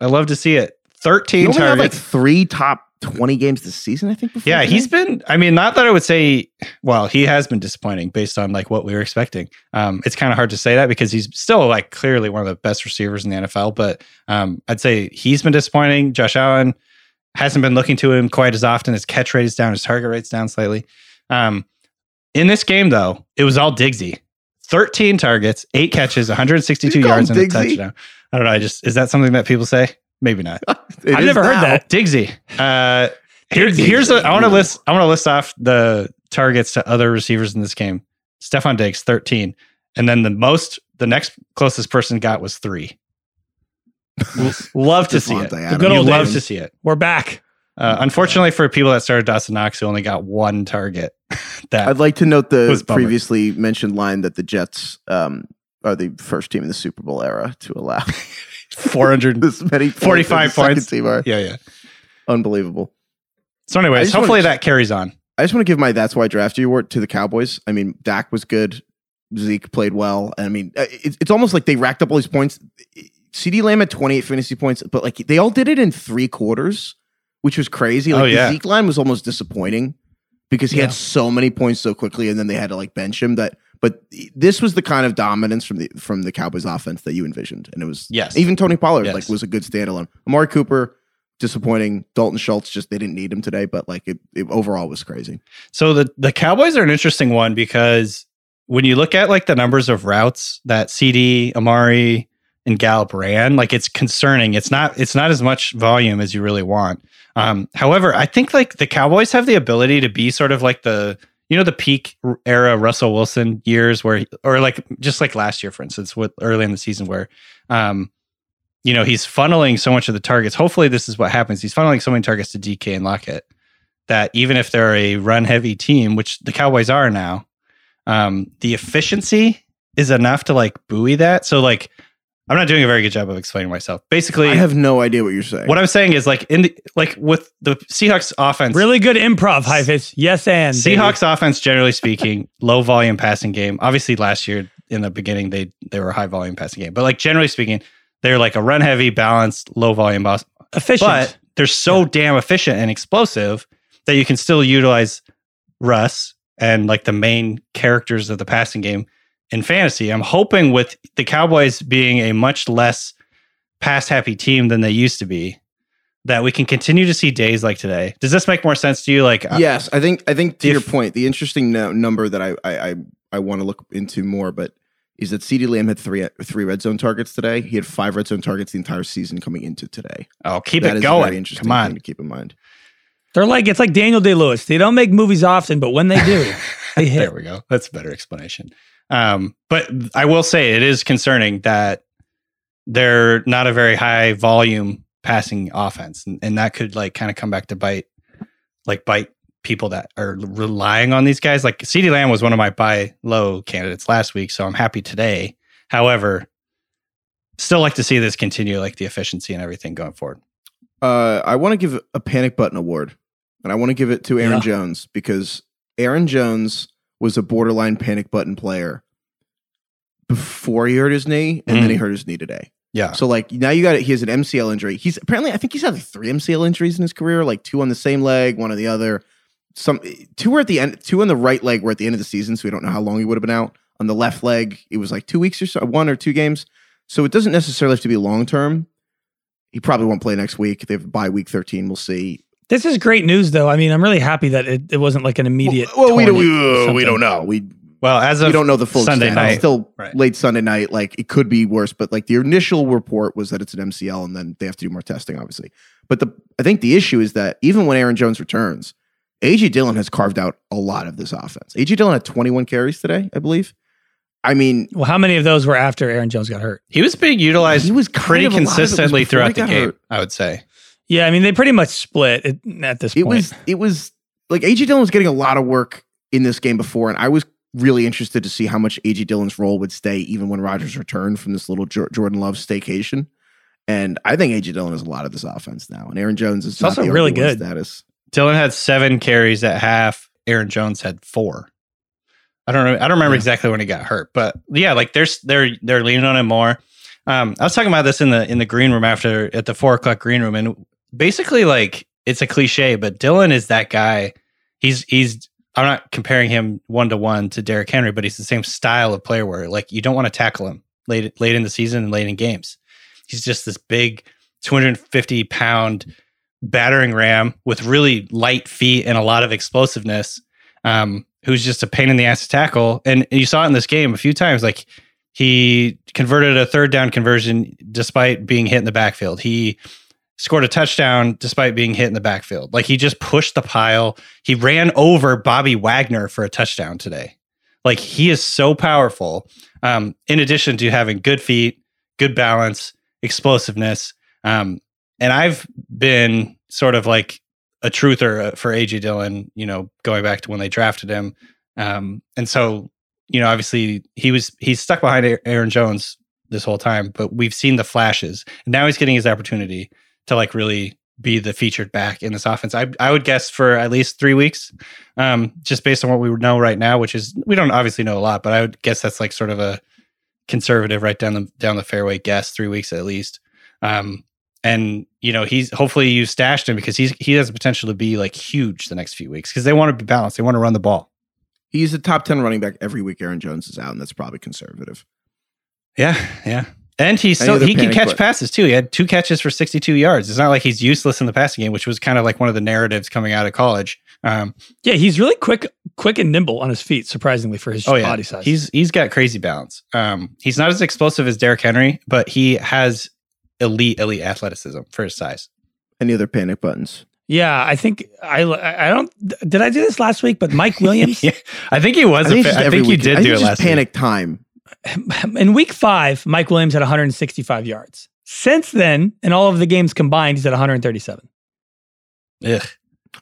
I love to see it. he 13 only had like targets. three top twenty games this season. I think. Before yeah, today. he's been. I mean, not that I would say. Well, he has been disappointing based on like what we were expecting. Um, it's kind of hard to say that because he's still like clearly one of the best receivers in the NFL. But um, I'd say he's been disappointing. Josh Allen hasn't been looking to him quite as often. His catch rate is down. His target rate's down slightly. Um, in this game, though, it was all Diggsy. 13 targets, eight catches, 162 yards, him and a touchdown. I don't know. I just is that something that people say? Maybe not. I've is never heard that. Diggsy. Uh, here, Diggsy. here's a, I want to list. I want to list off the targets to other receivers in this game. Stefon Diggs, thirteen, and then the most, the next closest person got was three. love to see it. Devontae good old love to see it. We're back. Uh, unfortunately for people that started Dawson Knox, who only got one target. that I'd like to note the previously mentioned line that the Jets um, are the first team in the Super Bowl era to allow four hundred. this many 45 The second points. Yeah, yeah. unbelievable. So, anyways, hopefully that carries on. I just want to give my "That's Why I Drafted You" award to the Cowboys. I mean, Dak was good. Zeke played well. I mean, uh, it's, it's almost like they racked up all these points. CeeDee Lamb had 28 fantasy points, but like they all did it in three quarters, which was crazy. Oh, like Oh, yeah. the Zeke line was almost disappointing because he Yeah. had so many points so quickly, and then they had to like bench him. That, but this was the kind of dominance from the from the Cowboys offense that you envisioned, and it was Yes. Even Tony Pollard Yes. like was a good standalone. Amari Cooper disappointing. Dalton Schultz just they didn't need him today, but like it, it overall was crazy. So the the Cowboys are an interesting one because when you look at like the numbers of routes that CeeDee, Amari, and Gallup ran, like it's concerning. It's not it's not as much volume as you really want. Um, however, I think like the Cowboys have the ability to be sort of like the you know the peak era Russell Wilson years where or like just like last year for instance, with early in the season where um you know he's funneling so much of the targets. Hopefully this is what happens. He's funneling so many targets to DK and Lockett that even if they're a run heavy team, which the Cowboys are now, um, the efficiency is enough to like buoy that. So like, I'm not doing a very good job of explaining myself. Basically, I have no idea what you're saying. what I'm saying is like in the like with the Seahawks offense, Really good improv, Heifetz. Yes, and baby. Seahawks offense, generally speaking, low volume passing game. Obviously, last year in the beginning, they they were a high volume passing game, but like generally speaking, they're like a run heavy, balanced, low volume boss. efficient. But they're so damn efficient and explosive that you can still utilize Russ and like the main characters of the passing game in fantasy. I'm hoping with the Cowboys being a much less pass happy team than they used to be, that we can continue to see days like today. Does this make more sense to you? Like, uh, yes, I think I think to if- your point, the interesting no, number that I I I, I want to look into more, but is that CeeDee Lamb had three three red zone targets today. He had five red zone targets the entire season coming into today. oh, keep That it is going. very interesting Come thing on. to keep in mind. They're like it's like Daniel Day Lewis. They don't make movies often, but when they do, they hit. there we go. That's a better explanation. Um, but I will say it is concerning that they're not a very high volume passing offense, and, and that could like kind of come back to bite, like bite people that are relying on these guys. Like CeeDee Lamb was one of my buy low candidates last week, so I'm happy today. However, still like to see this continue, like the efficiency and everything going forward. Uh, I want to give a panic button award, and I want to give it to Aaron Yeah. Jones because Aaron Jones was a borderline panic button player before he hurt his knee, and then he mm. hurt his knee today. Yeah. So like now you got it. He has an MCL injury. He's apparently I think he's had like three MCL injuries in his career, like two on the same leg, one on the other. Some two were at the end, two on the right leg were at the end of the season, so we don't know how long he would have been out. On the left leg, it was like two weeks or so, one or two games. So it doesn't necessarily have to be long term. He probably won't play next week. They have by week thirteen. We'll see. This is great news, though. I mean, I'm really happy that it, it wasn't like an immediate. Well, we don't. We, we don't know. We Well, as of we don't know the full Sunday extent. It's night, still Right. late Sunday night. Like it could be worse, but like the initial report was that it's an MCL, and then they have to do more testing, obviously. But the I think the issue is that even when Aaron Jones returns, AJ Dillon has carved out a lot of this offense. AJ Dillon had 21 carries today, I believe. I mean, Well, how many of those were after Aaron Jones got hurt? he was being utilized he was pretty of a lot of it was consistently throughout the game. hurt. I would say. Yeah, I mean, they pretty much split it, at this point. It point. was it was like AJ Dillon was getting a lot of work in this game before, and I was really interested to see how much AJ Dillon's role would stay even when Rodgers returned from this little Jor- Jordan Love staycation. And I think AJ Dillon is a lot of this offense now, and Aaron Jones is It's also not the really good. status. Dillon had seven carries at half. Aaron Jones had four. I don't know. I don't remember Yeah. exactly when he got hurt, but yeah, like they're they're they're leaning on him more. Um, I was talking about this in the in the green room after at the four o'clock green room, and basically like it's a cliche, but Dillon is that guy. He's he's. I'm not comparing him one to one to Derrick Henry, but he's the same style of player where like you don't want to tackle him late late in the season and late in games. He's just this big 250 pound battering ram with really light feet and a lot of explosiveness. Um, who's just a pain in the ass to tackle. And you saw it in this game a few times. Like he converted a third down conversion despite being hit in the backfield. He scored a touchdown despite being hit in the backfield. Like he just pushed the pile. He ran over Bobby Wagner for a touchdown today. Like he is so powerful. Um, in addition to having good feet, good balance, explosiveness. Um, and I've been sort of like a truther uh, for AJ Dillon, you know, going back to when they drafted him. Um, and so, you know, obviously he was he's stuck behind Aaron Jones this whole time, but we've seen the flashes. Now he's getting his opportunity to like really be the featured back in this offense. I I would guess for at least three weeks, um, just based on what we know right now, which is we don't obviously know a lot, but I would guess that's like sort of a conservative right down the down the fairway guess, three weeks at least. Um, and you know he's hopefully you stashed him because he's he has the potential to be like huge the next few weeks because they want to be balanced. They want to run the ball. He's a top 10 running back every week Aaron Jones is out, and that's probably conservative. Yeah, yeah. And he's Any still he can catch button? passes too. He had two catches for 62 yards. It's not like he's useless in the passing game, which was kind of like one of the narratives coming out of college. Um, yeah, he's really quick, quick and nimble on his feet. Surprisingly for his oh yeah, body size. he's he's got crazy balance. Um, he's not as explosive as Derrick Henry, but he has elite elite athleticism for his size. Any other panic buttons? yeah. I think I I don't did I do this last week? But Mike Williams yeah, I think he was. I a think, fa- it's just I think you did I think do it just last panic week. time. In week five, Mike Williams had 165 yards. Since then, in all of the games combined, he's at 137. Ugh.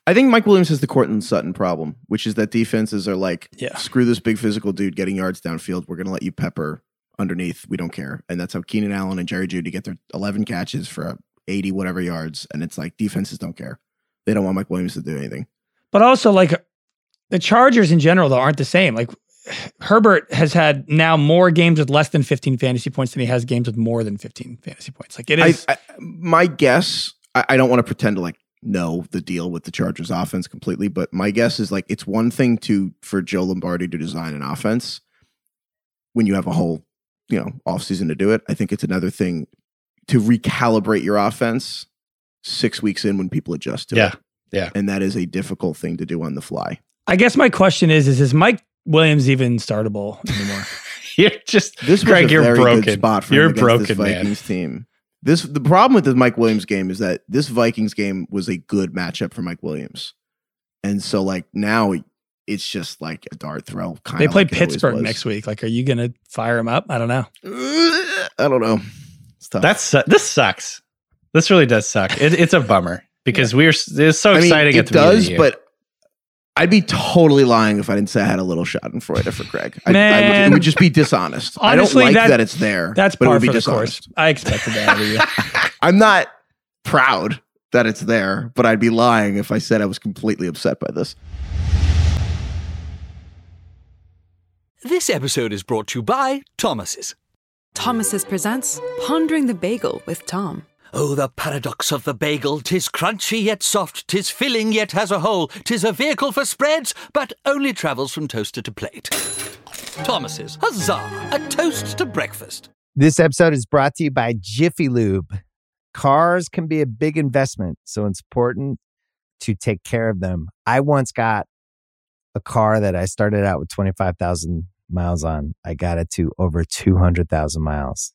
I think Mike Williams has the Courtland Sutton problem, which is that defenses are like, Yeah. screw this big physical dude getting yards downfield. We're going to let you pepper underneath. We don't care. And that's how Keenan Allen and Jerry Jeudy get their 11 catches for 80 whatever yards. And it's like defenses don't care. They don't want Mike Williams to do anything. But also, like the Chargers in general, though, aren't the same. Like Herbert has had now more games with less than 15 fantasy points than he has games with more than 15 fantasy points. Like it I. I, my guess, I, I don't want to pretend to like know the deal with the Chargers offense completely, but my guess is like it's one thing to for Joe Lombardi to design an offense when you have a whole, you know, offseason to do it. I think it's another thing to recalibrate your offense six weeks in when people adjust to Yeah, it. Yeah. Yeah. And that is a difficult thing to do on the fly. I guess my question is: Is is Mike Williams even startable anymore? You're just This was Greg, a you're very broken. good spot for You're broken, this man. Vikings team. This the problem with the Mike Williams game is that this Vikings game was a good matchup for Mike Williams, and so like now it's just like a dart throw. Kind They play like Pittsburgh next week. Like, are you going to fire him up? I don't know. I don't know. It's tough. That's su- this sucks. This really does suck. It, it's a bummer because we're it's so I mean, exciting. at it the beginning of does, the year. but I'd be totally lying if I didn't say I had a little schadenfreude for Craig. I, I would, Man. it would just be dishonest. I don't like that- that, it's there. That's but it would be the dishonest. course. I expected that out of you. I'm not proud that it's there, but I'd be lying if I said I was completely upset by this. This episode is brought to you by Thomas's. Thomas's presents Pondering the Bagel with Tom. Oh, the paradox of the bagel. Tis crunchy yet soft, tis filling yet has a hole. Tis a vehicle for spreads, but only travels from toaster to plate. Thomas's, huzzah! A toast to breakfast. This episode is brought to you by Jiffy Lube. Cars can be a big investment, so it's important to take care of them. I once got a car that I started out with 25,000 miles on. I got it to over 200,000 miles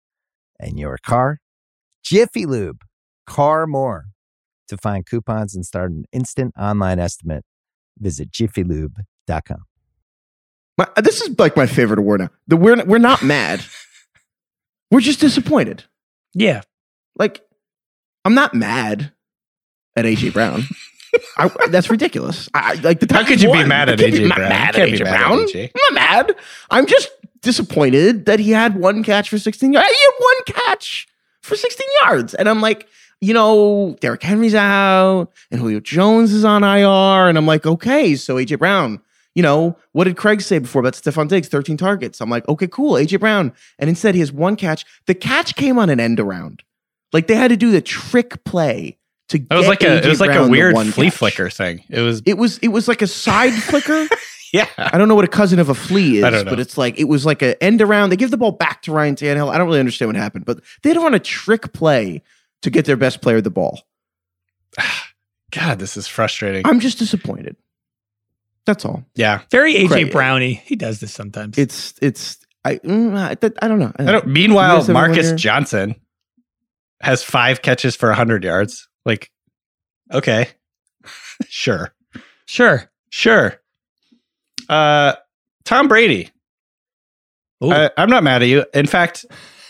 and your car. Jiffy Lube, car more. To find coupons and start an instant online estimate, visit jiffylube.com. My, uh, this is like my favorite award now. The we're we're not mad. we're just disappointed. Yeah. Like I'm not mad at AJ Brown. I, that's ridiculous. I, I- like the How could you be mad at AJ Brown? Mad You at can't AJ mad at AJ. I'm not mad. I'm just disappointed that he had one catch for 16 yards. He had one catch for 16 yards, and I'm like, you know, Derrick Henry's out, and Julio Jones is on IR, and I'm like, okay, so AJ Brown. You know, what did Craig say before about Stefon Diggs? 13 targets. I'm like, okay, cool, AJ Brown. And instead, he has one catch. The catch came on an end around. Like they had to do the trick play to it was like a AJ it was like Brown a weird one flea catch. flicker thing. It was It was it was like a side flicker. yeah. I don't know what a cousin of a flea is, I don't know. but it's like it was like an end around. They give the ball back to Ryan Tannehill. I don't really understand what happened, but they don't want a trick play to get their best player the ball. God, this is frustrating. I'm just disappointed. That's all. yeah. Very AJ Craig- Brownie. He does this sometimes. It's it's I mm, I, I don't know. I don't, You meanwhile, guys have Marcus here? Johnson has five catches for 100 yards. Like, okay. sure. sure. Sure. Uh, Tom Brady. I, I'm not mad at you. In fact,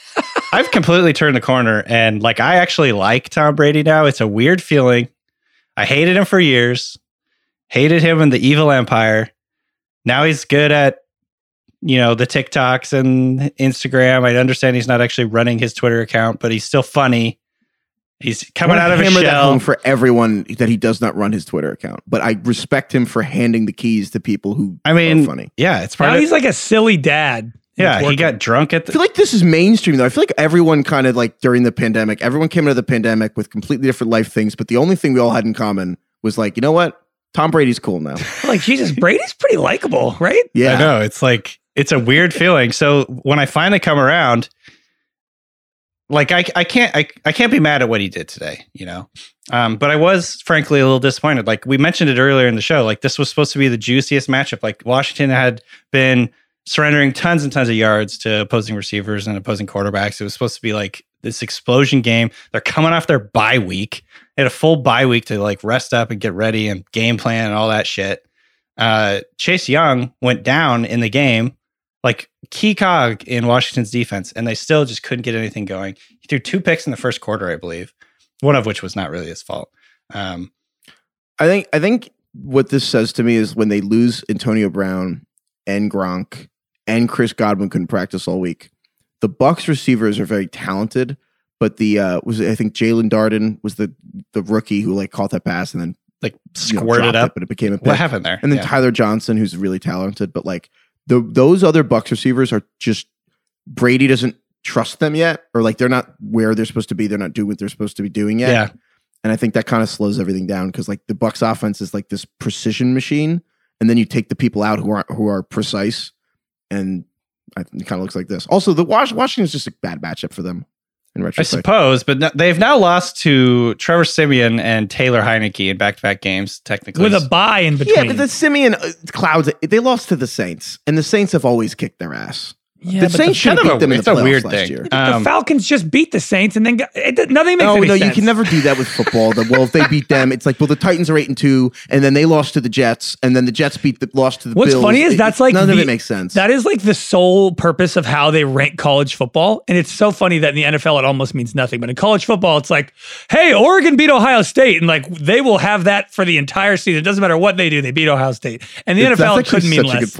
I've completely turned the corner and like I actually like Tom Brady now. It's a weird feeling. I hated him for years, hated him in the evil empire. Now he's good at, you know, the TikToks and Instagram. I understand he's not actually running his Twitter account, but he's still funny. He's coming out of his hammer that shell. home for everyone that he does not run his Twitter account, but I respect him for handing the keys to people who I mean, are funny. yeah, it's probably. Now he's like a silly dad. yeah, he got drunk at the. I feel like this is mainstream though. I feel like everyone kind of like during the pandemic, everyone came into the pandemic with completely different life things, but the only thing we all had in common was like, you know what? Tom Brady's cool now. like Jesus. Brady's pretty likable, right? Yeah. I know. It's like it's a weird feeling. So when I finally come around, like I, I can't I, I can't be mad at what he did today, you know. Um, but I was frankly a little disappointed. Like we mentioned it earlier in the show, like this was supposed to be the juiciest matchup. Like Washington had been surrendering tons and tons of yards to opposing receivers and opposing quarterbacks. It was supposed to be like this explosion game. They're coming off their bye week. They had a full bye week to like rest up and get ready and game plan and all that shit. Uh, Chase Young went down in the game, like key cog in Washington's defense, and they still just couldn't get anything going. He threw two picks in the first quarter, I believe, one of which was not really his fault. Um, I think I think what this says to me is when they lose Antonio Brown and Gronk and Chris Godwin couldn't practice all week. The Bucs receivers are very talented, but the uh was I think Jaelon Darden was the the rookie who like caught that pass and then like know, squirted dropped up. it, but it became a pick. What happened there? And then Yeah. Tyler Johnson, who's really talented, but like the those other Bucs receivers are just Brady doesn't trust them yet, or like they're not where they're supposed to be. They're not doing what they're supposed to be doing yet. Yeah. And I think that kind of slows everything down because like the Bucs offense is like this precision machine. and then you take the people out who are who are precise, and I, it kind of looks like this. Also, the Was- Washington is just a bad matchup for them in I suppose, but no- they've now lost to Trevor Siemian and Taylor Heinicke in back-to-back games. Technically, with a bye in between. Yeah, but the Siemian uh, Clouds, they lost to the Saints, and the Saints have always kicked their ass. Yeah, the but Saints the- should have beat them a- in it's the playoffs weird last thing. year. the Um, Falcons just beat the Saints and then got, it, nothing makes No, any no, sense. you can never do that with football. The, well, if they beat them, it's like, well, the Titans are eight and two, and then they lost to the Jets, and then the Jets beat the lost to the What's Bills. funny is It- that's like none of it makes sense. That is like the sole purpose of how they rank college football. And it's so funny that in the NFL it almost means nothing. But in college football, it's like, hey, Oregon beat Ohio State. And like they will have that for the entire season. It doesn't matter what they do, they beat Ohio State. And the It's- NFL that's actually couldn't mean such a less. good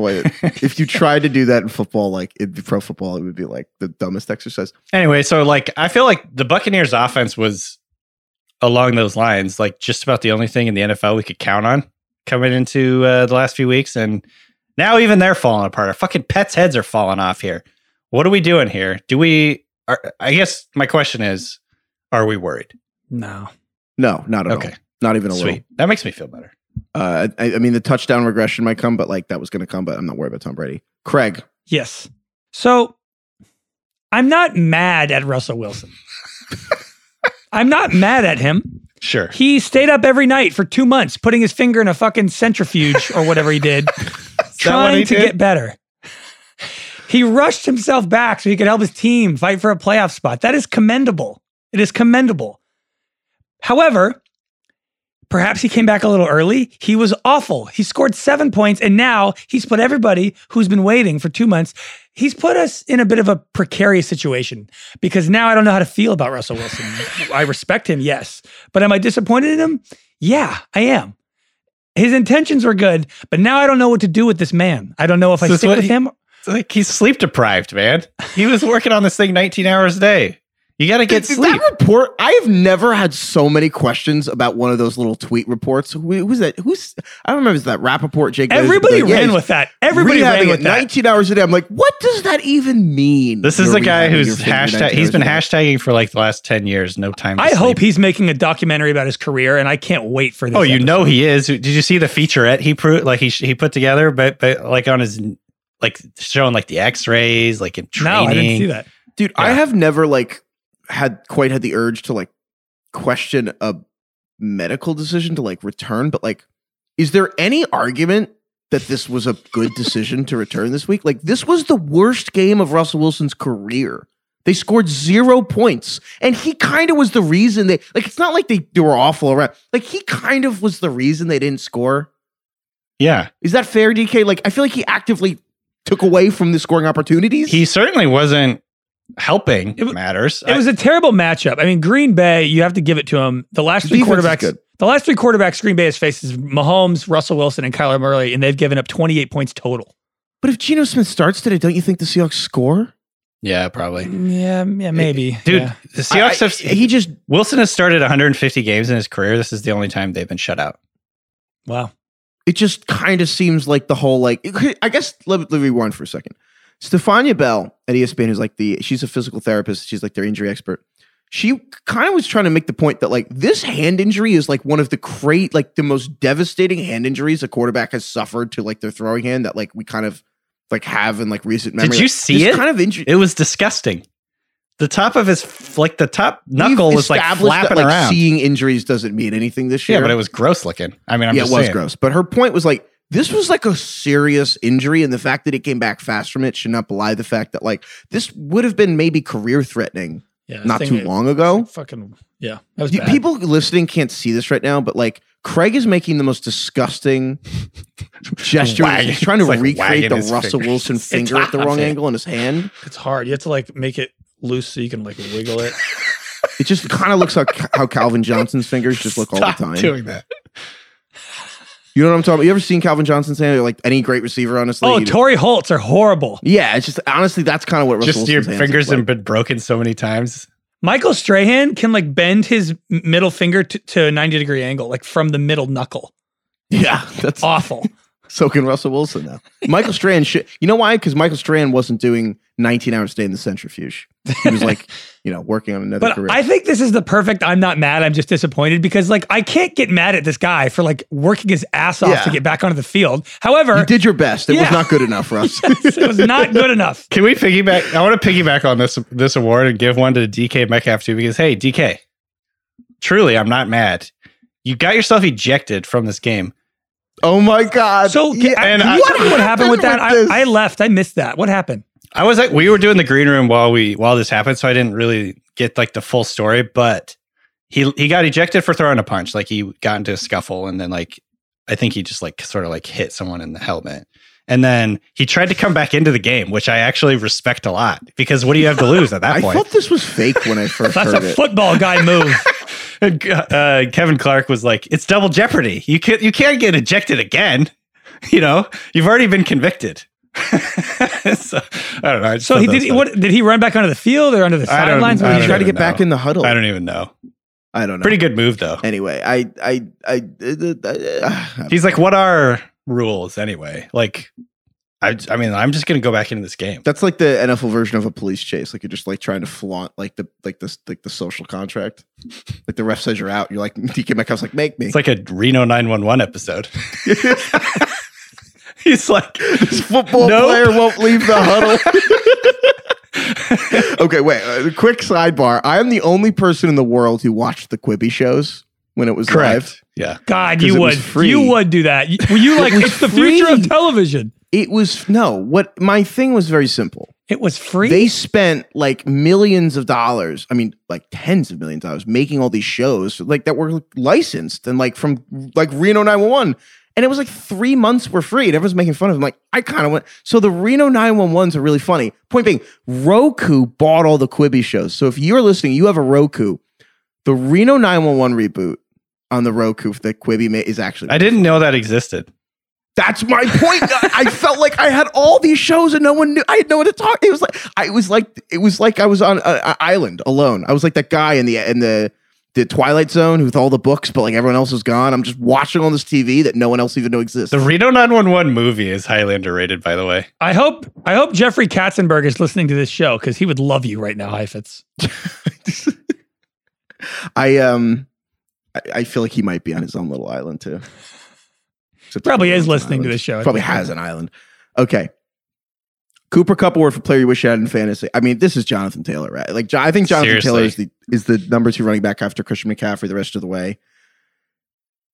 point. if you tried to do that in football, like in pro football, it would be like the dumbest exercise. Anyway, so like I feel like the Buccaneers offense was along those lines, like just about the only thing in the NFL we could count on coming into uh, the last few weeks, and now even they're falling apart. Our fucking pets' heads are falling off here. What are we doing here? Do we? Are, I guess my question is, are we worried? No. No, not at Okay. all. Not even a Sweet. little. That makes me feel better. Uh, I, I mean, the touchdown regression might come, but like that was going to come. But I'm not worried about Tom Brady. Craig, Yes. So I'm not mad at Russell Wilson. I'm not mad at him. Sure. He stayed up every night for two months, putting his finger in a fucking centrifuge or whatever he did, trying he to did? get better. He rushed himself back so he could help his team fight for a playoff spot. That is commendable. It is commendable. However, perhaps he came back a little early. He was awful. He scored seven points, and now he's put everybody who's been waiting for two months, he's put us in a bit of a precarious situation because now I don't know how to feel about Russell Wilson. I respect him, yes. But am I disappointed in him? Yeah, I am. His intentions were good, but now I don't know what to do with this man. I don't know if I So it's stick with he- him. Like he's sleep deprived, man. He was working on this thing 19 hours a day. You got to get Did- did sleep. That report, I have never had so many questions about one of those little tweet reports. Who, who's that? Who's I don't remember. Is that Rapoport? Jake? Everybody Like, ran he's with that. Everybody ran with that. 19 hours a day. I'm like, what does that even mean? This is You're the guy who's hashtag. He's been hours a day. hashtagging for like the last 10 years. No time. To I hope he's making a documentary about his career, and I can't wait for this. Oh, you episode. know he is. Did you see the featurette he proved? Like he he put together, but but like on his like showing like the X-rays, like in training. No. I didn't see that. dude. I have never like had quite had the urge to like question a medical decision to like return, but like, is there any argument that this was a good decision to return this week? Like, this was the worst game of Russell Wilson's career. They scored zero points, and he kind of was the reason they like. It's not like they, they were awful around. Like he kind of was the reason they didn't score. Yeah, Is that fair, DK? Like, I feel like he actively took away from the scoring opportunities. he certainly wasn't helping. It matters. It was a terrible matchup. I mean, Green Bay, you have to give it to him. The last three quarterbacks, good. the last three quarterbacks Green Bay has faced is Mahomes, Russell Wilson, and Kyler Murray, and they've given up 28 points total. but if Geno Smith starts today, don't you think the Seahawks score? yeah, probably. Yeah, yeah, maybe, Dude, Yeah. the Seahawks I- have. he just Wilson has started 150 games in his career. This is the only time they've been shut out. Wow. it just kind of seems like the whole like I guess let, let me rewind for a second. Stephania Bell at ESPN, who's like the she's a physical therapist, she's like their injury expert. She kind of was trying to make the point that like this hand injury is like one of the great, like the most devastating hand injuries a quarterback has suffered to like their throwing hand that like we kind of like have in like recent memory. Did you see this it? Kind of injury. It was disgusting. The top of his like the top knuckle We've was like flapping that, like, around. Seeing injuries doesn't mean anything this year. yeah, but it was gross looking. I mean, I'm yeah, it was saying. gross. But her point was like, this was like a serious injury, and the fact that it came back fast from it should not belie the fact that like this would have been maybe career threatening Yeah, not too thing- long ago. Fucking yeah, that was bad. People listening can't see this right now, but like Craig is making the most disgusting gesture. He's trying to like recreate the Russell. Wilson finger at the wrong laughing. angle in his hand. it's hard. You have to like make it loose so you can like wiggle it. It just kind of looks like how Calvin Johnson's fingers just look all the Stop time. doing that. You know what I'm talking about? You ever seen Calvin Johnson hand? Or, like any great receiver, honestly. Oh, You- Torry Holt's are horrible. Yeah, it's just honestly that's kind of what Russell Just your Wilson's hands fingers look have been broken so many times. Michael Strahan can like bend his middle finger to, to a 90 degree angle, like from the middle knuckle. Yeah, that's Awful. so can Russell Wilson now. Michael Strahan should. You know why? Because Michael Strahan wasn't doing 19 hours a day in the centrifuge. He was like, you know, working on another But career. I think this is the perfect. I'm not mad. I'm just disappointed because, like, I can't get mad at this guy for like working his ass off Yeah. to get back onto the field. However, you did your best. It Yeah. was not good enough, for Russ. it was not good enough. Can we piggyback? I want to piggyback on this this award and give one to DK Metcalf too, because hey, DK, truly, I'm not mad. You got yourself ejected from this game. oh my God. So, Yeah, and can I- you tell me what happened with that? I, I left. I missed that. What happened? I was like, we were doing the green room while we while this happened, so I didn't really get like the full story. But he he got ejected for throwing a punch. Like he got into a scuffle, and then like I think he just like sort of like hit someone in the helmet. And then he tried to come back into the game, which I actually respect a lot because what do you have to lose at that I point? I thought this was fake when I first That's heard a it. football guy move. uh, Kevin Clark was like, "It's double jeopardy. You can't you can't get ejected again. You know, you've already been convicted." so, I don't know. I So he did. funny. What did he run back onto the field or under the sidelines? He he tried to get back in the huddle. I don't even know. I don't know. Pretty good move though. Anyway, I, I, I, uh, uh, He's like, "What are rules anyway?" Like, I, I mean, I'm just gonna go back into this game. that's like the NFL version of a police chase. Like you're just like trying to flaunt like the like this like the social contract. Like the ref says you're out. You're like DK Metcalf's like make me. It's like a Reno 911 episode. He's like, this football Nope. player won't leave the huddle. okay, wait. Uh, quick sidebar. I am the only person in the world who watched the Quibi shows when it was live. Yeah. God, you it was would. free. You would do that. You- Were you like, was it's the future free. of television? It was no. What my thing was very simple. It was free. They spent like millions of dollars. I mean, like tens of millions of dollars making all these shows like that were licensed and like from like Reno 911. And it was like three months were free. And everyone's making fun of him. Like, I kind of went. So the Reno 911s are really funny. Point being, Roku bought all the Quibi shows. So if you're listening, you have a Roku. The Reno 911 reboot on the Roku that Quibi made is actually I didn't know that existed. that's my point. I felt like I had all these shows and no one knew. I had no one to talk. It was like I was like it was like I was on an island alone. I was like that guy in the in the the Twilight Zone with all the books, but like everyone else is gone. I'm just watching on this TV that no one else even knew exists. The Reno 911 movie is highly underrated, by the way. I hope. I hope Jeffrey Katzenberg is listening to this show because he would love you right now, Heifetz. I um I, I feel like he might be on his own little island too. Except Probably is owns an listening to this show. Probably has an island. Okay. Cooper Kupp award for player you wish you had in fantasy. I mean, this is Jonathan Taylor, right? Like, I think Jonathan Taylor is the is the number two running back after Christian McCaffrey the rest of the way.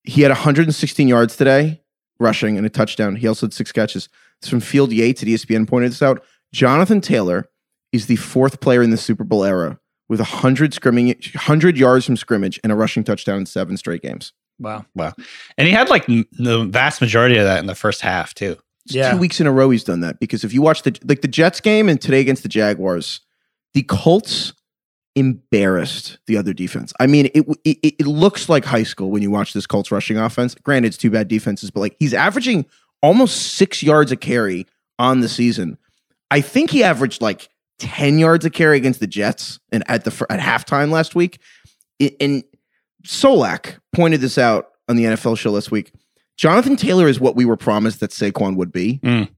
He had 116 yards today, rushing and a touchdown. He also had six catches. It's from Field Yates at ESPN pointed this out. Jonathan Taylor is the fourth player in the Super Bowl era with 100 scrimmage, 100 yards from scrimmage and a rushing touchdown in seven straight games. Wow. Wow. And he had like the vast majority of that in the first half, too. Yeah. two weeks in a row he's done that because if you watch the like the Jets game and today against the Jaguars, the Colts embarrassed the other defense. I mean, it it, it looks like high school when you watch this Colts rushing offense. Granted, it's two bad defenses, but like he's averaging almost six yards a carry on the season. I think he averaged like ten yards a carry against the Jets and at the at halftime last week. And Solak pointed this out on the NFL show last week. Jonathan Taylor is what we were promised that Saquon would be. Mm.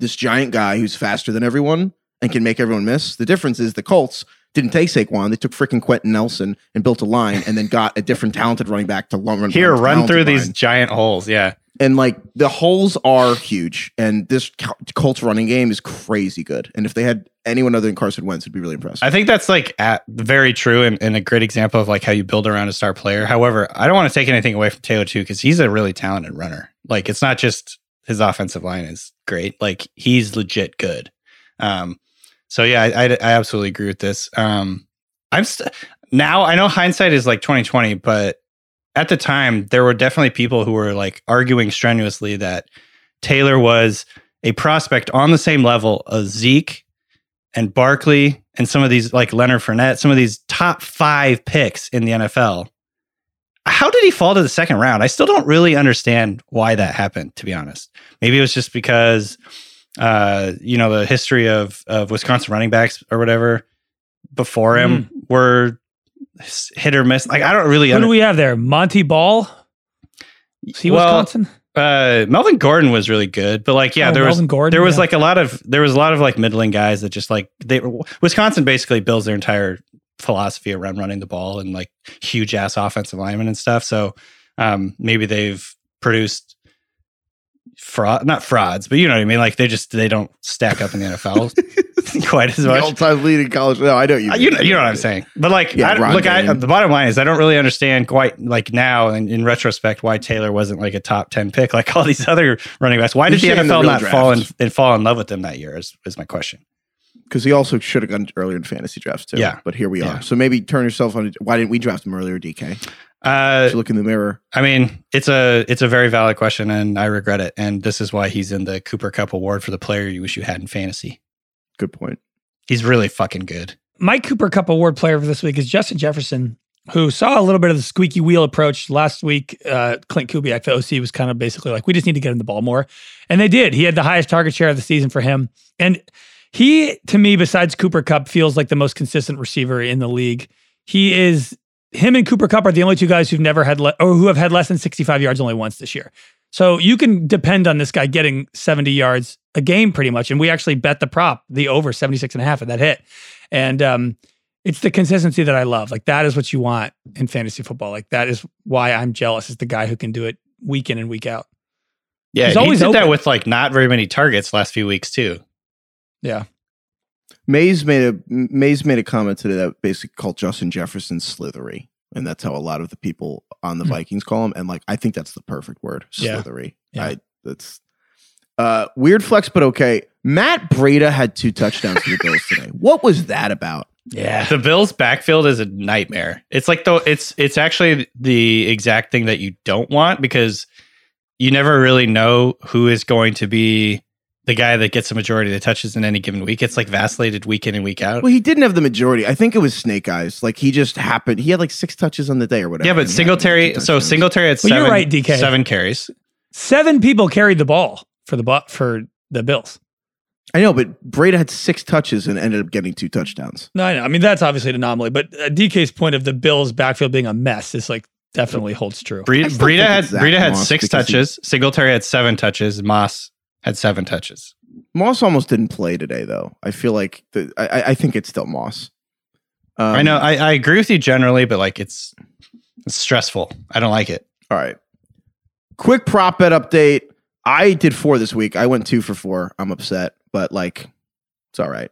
This giant guy who's faster than everyone and can make everyone miss. The difference is the Colts didn't take Saquon. They took freaking Quenton Nelson and built a line and then got a different talented running back to long run. Here, run through talented these giant holes. Yeah. And like the holes are huge. And this Colts running game is crazy good. And if they had anyone other than Carson Wentz, it'd be really impressive. I think that's like at, very true and, and a great example of like how you build around a star player. However, I don't want to take anything away from Taylor too because he's a really talented runner. Like it's not just his offensive line is great. Like he's legit good. Um, so yeah, I, I, I absolutely agree with this. Um, I'm st- now I know hindsight is like 2020, but at the time there were definitely people who were like arguing strenuously that Taylor was a prospect on the same level as Zeke and Barkley and some of these like Leonard Fournette, some of these top five picks in the NFL. How did he fall to the second round? I still don't really understand why that happened, to be honest. Maybe it was just because uh, you know, the history of of Wisconsin running backs or whatever before him were hit or miss. Like I don't really Who do we have there? Montee Ball. Is he Well, Wisconsin? Uh, Melvin Gordon was really good, but like, yeah, Oh, there was Gordon, there was yeah. like a lot of there was a lot of like middling guys that just like they Wisconsin basically builds their entire philosophy around running the ball and like huge ass offensive linemen and stuff. So um, maybe they've produced fraud, not frauds, but you know what I mean. Like they just they don't stack up in the NFL quite as The much. all-time leading college. No, I know you. Uh, You know, you know what I'm saying, but like, Yeah, I, look, I, the bottom line is I don't really understand quite like now and in retrospect why Taylor wasn't like a top ten pick like all these other running backs. Why did the You're the NFL real not fall in, and fall in love with them that year? Is, is my question. because he also should have gone earlier in fantasy drafts too. Yeah. but here we Yeah. are. So maybe turn yourself on. Why didn't we draft him earlier, DK? Uh, look in the mirror. I mean, it's a it's a very valid question, and I regret it. And this is why he's in the Cooper Kupp Award for the player you wish you had in fantasy. Good point. He's really fucking good. My Cooper Kupp Award player for this week is Justin Jefferson, who saw a little bit of the squeaky wheel approach last week. Uh, Klint Kubiak, the OC, was kind of basically like, we just need to get him the ball more. And they did. He had the highest target share of the season for him. And he, to me, besides Cooper Kupp, feels like the most consistent receiver in the league. He is, him and Cooper Kupp are the only two guys who've never had, le- or who have had less than 65 yards only once this year. So you can depend on this guy getting 70 yards a game pretty much. And we actually bet the prop, the over 76 and a half, and that hit. And um, it's the consistency that I love. Like that is what you want in fantasy football. Like that is why I'm jealous. Is the guy who can do it week in and week out. Yeah, He's he always did that with like not very many targets last few weeks too. Yeah. Mays made a Mays made a comment today that basically called Justin Jefferson slithery, and that's how a lot of the people on the Hmm. Vikings call him. And like, I think that's the perfect word, Yeah. slithery. Yeah. I that's uh, weird flex, but okay. Matt Breida had two touchdowns for the Bills today. What was that about? Yeah. The Bills' backfield is a nightmare. It's like though it's it's actually the exact thing that you don't want because you never really know who is going to be the guy that gets a majority of the touches in any given week. It's like vacillated week in and week out. Well, he didn't have the majority. I think it was Snake Eyes. Like he just happened. He had like six touches on the day or whatever. yeah, but and he Singletary. two So touchdowns. Singletary had Well, you're seven, right, DK. seven carries. Seven people carried the ball for the bu- for the Bills. I know, but Breida had six touches and ended up getting two touchdowns. No, I know. I mean, that's obviously an anomaly, but uh, DK's point of the Bills' backfield being a mess is like definitely holds true. Bre- I Breida had it's Breida had six because he- touches. Singletary had seven touches. Moss had seven touches. Moss almost didn't play today, though. I feel like the, I, I- think it's still Moss. Um, I know. I, I agree with you generally, but like it's, it's stressful. I don't like it. All right. Quick prop bet update. I did four this week. I went two for four. I'm upset, but like, it's all right.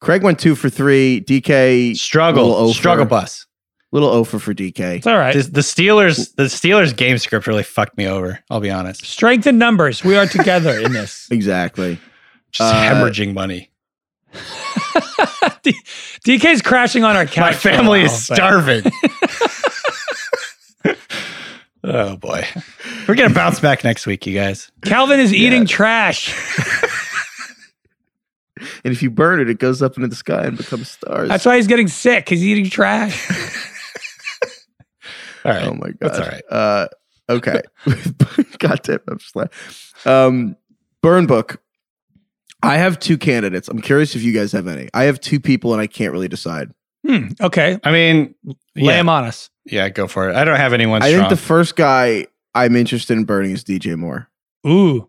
Craig went two for three. DK Struggle, struggle bus. Little over for DK. It's all right. The, the Steelers, the Steelers game script really fucked me over. I'll be honest. Strength in numbers. We are together in this. Exactly. Just Uh, hemorrhaging money. D- DK's crashing on our couch. My for a family while, is starving. oh boy, we're gonna bounce back next week, you guys. Calvin is eating trash. And if you burn it, it goes up into the sky and becomes stars. That's why he's getting sick. He's eating trash. All right. Oh my god. That's all right. Uh, okay. god damn, I'm just like, um, burn book. I have two candidates. I'm curious if you guys have any. I have two people and I can't really decide. Hmm, okay. I mean, Lay yeah, him on us. yeah, go for it. I don't have anyone I think the first guy I'm interested in burning is DJ Moore. Ooh.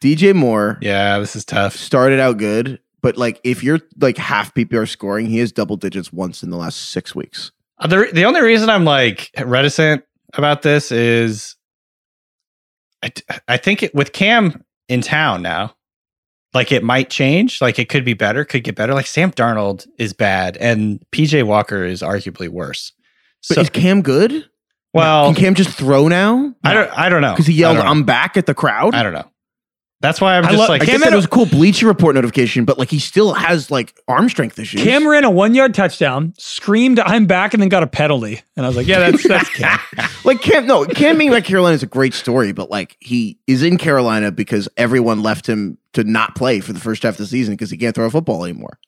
DJ Moore yeah, this is tough. started out good, but like if you're like half PPR scoring, he has double digits once in the last six weeks. Uh, The, the only reason I'm like reticent about this is I, I think it, with Cam in town now, like it might change. Like it could be better, could get better. Like Sam Darnold is bad and PJ Walker is arguably worse. But So, is Cam good? well, Can Cam just throw now? I don't, I don't know. Because he yelled, "I'm back" at the crowd. I don't know. That's why I'm I just love- like, I Cam guess had that a- was a cool Bleacher Report notification, but like he still has like arm strength issues. Cam ran a one yard touchdown, screamed, I'm back, and then got a penalty. And I was like, yeah, that's that's Cam. like Cam, no, Cam being back Carolina is a great story, but like he is in Carolina because everyone left him to not play for the first half of the season because he can't throw a football anymore.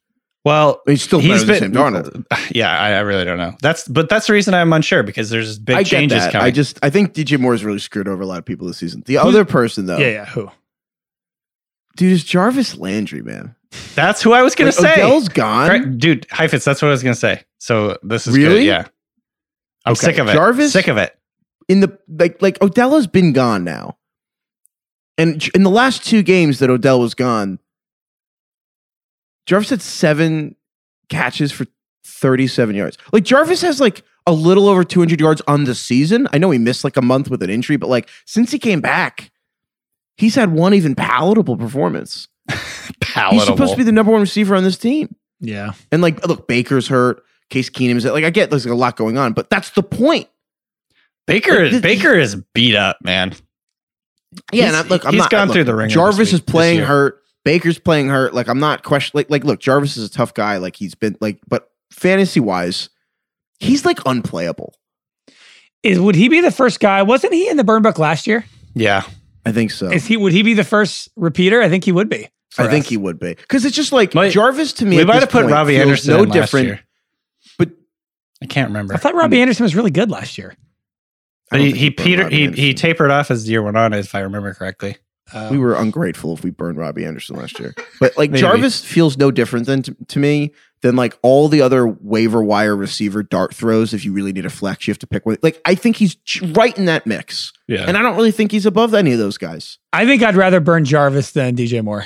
well, He's still better than Sam Darnold. Yeah, I, I really don't know. That's, but that's the reason I'm unsure because there's big I get changes that. coming. I just I think DJ Moore has really screwed over a lot of people this season. The other person though, Yeah, yeah. Who? Dude, is Jarvis Landry, man. that's who I was going Like, to say. Odell's gone. Right, dude, Heifetz, that's what I was gonna say. So this is Really? good. Yeah. I'm Okay, sick of it. Jarvis- Sick of it. in the like like Odell has been gone now. And in the last two games that Odell was gone, Jarvis had seven catches for 37 yards. Like Jarvis has like a little over 200 yards on the season. I know he missed like a month with an injury, but like since he came back, he's had one even palatable performance. Palatable. He's supposed to be the number one receiver on this team. Yeah. And like, look, Baker's hurt. Case Keenum's like, I get there's like a lot going on, but that's the point. Baker. Like, this- Baker is beat up, man. Yeah, He's- and I, look, I'm he's not gone look, through the ring. Jarvis week- is playing hurt. Baker's playing hurt. Like I'm not question. Like like look, Jarvis is a tough guy. Like he's been like, but fantasy wise, he's like unplayable. Is would he be the first guy? Wasn't he in the burn book last year? Yeah. I think so. Is he would he be the first repeater? I think he would be. for I think he would be because it's just like Might- Jarvis to me. we at might this have put point Robbie feels Anderson no in last different. year. But I can't remember. I thought Robbie Anderson was really good last year. But he think he Peter Robbie he, he tapered off as the year went on, if I remember correctly. we um, were ungrateful if we burned Robbie Anderson last year. But like Jarvis feels no different than to, to me than like all the other waiver wire receiver dart throws. If you really need a flex, you have to pick one. Like I think he's right in that mix, Yeah. and I don't really think he's above any of those guys. I think I'd rather burn Jarvis than DJ Moore.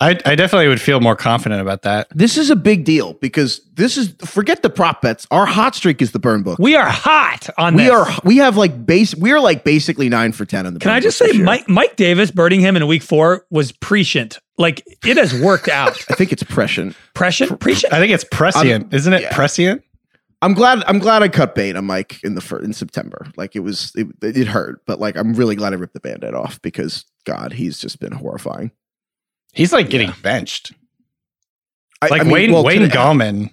I I definitely would feel more confident about that. This is a big deal because this is forget the prop bets. Our hot streak is the burn book. We are hot on We this. are we have like base we are like basically nine for ten on the. Can burn I just book say this. Mike Mike Davis burning him in week four was prescient. Like it has worked out. I think it's prescient. Prescient? Prescient? I think it's prescient, isn't it? yeah. Prescient. I'm glad. I'm glad I cut bait on Mike in the fir- in September. Like it was, it, it hurt, but like I'm really glad I ripped the band-aid off because God, he's just been horrifying. He's like getting benched. I, Like I mean, Wayne well, Wayne today- Gallman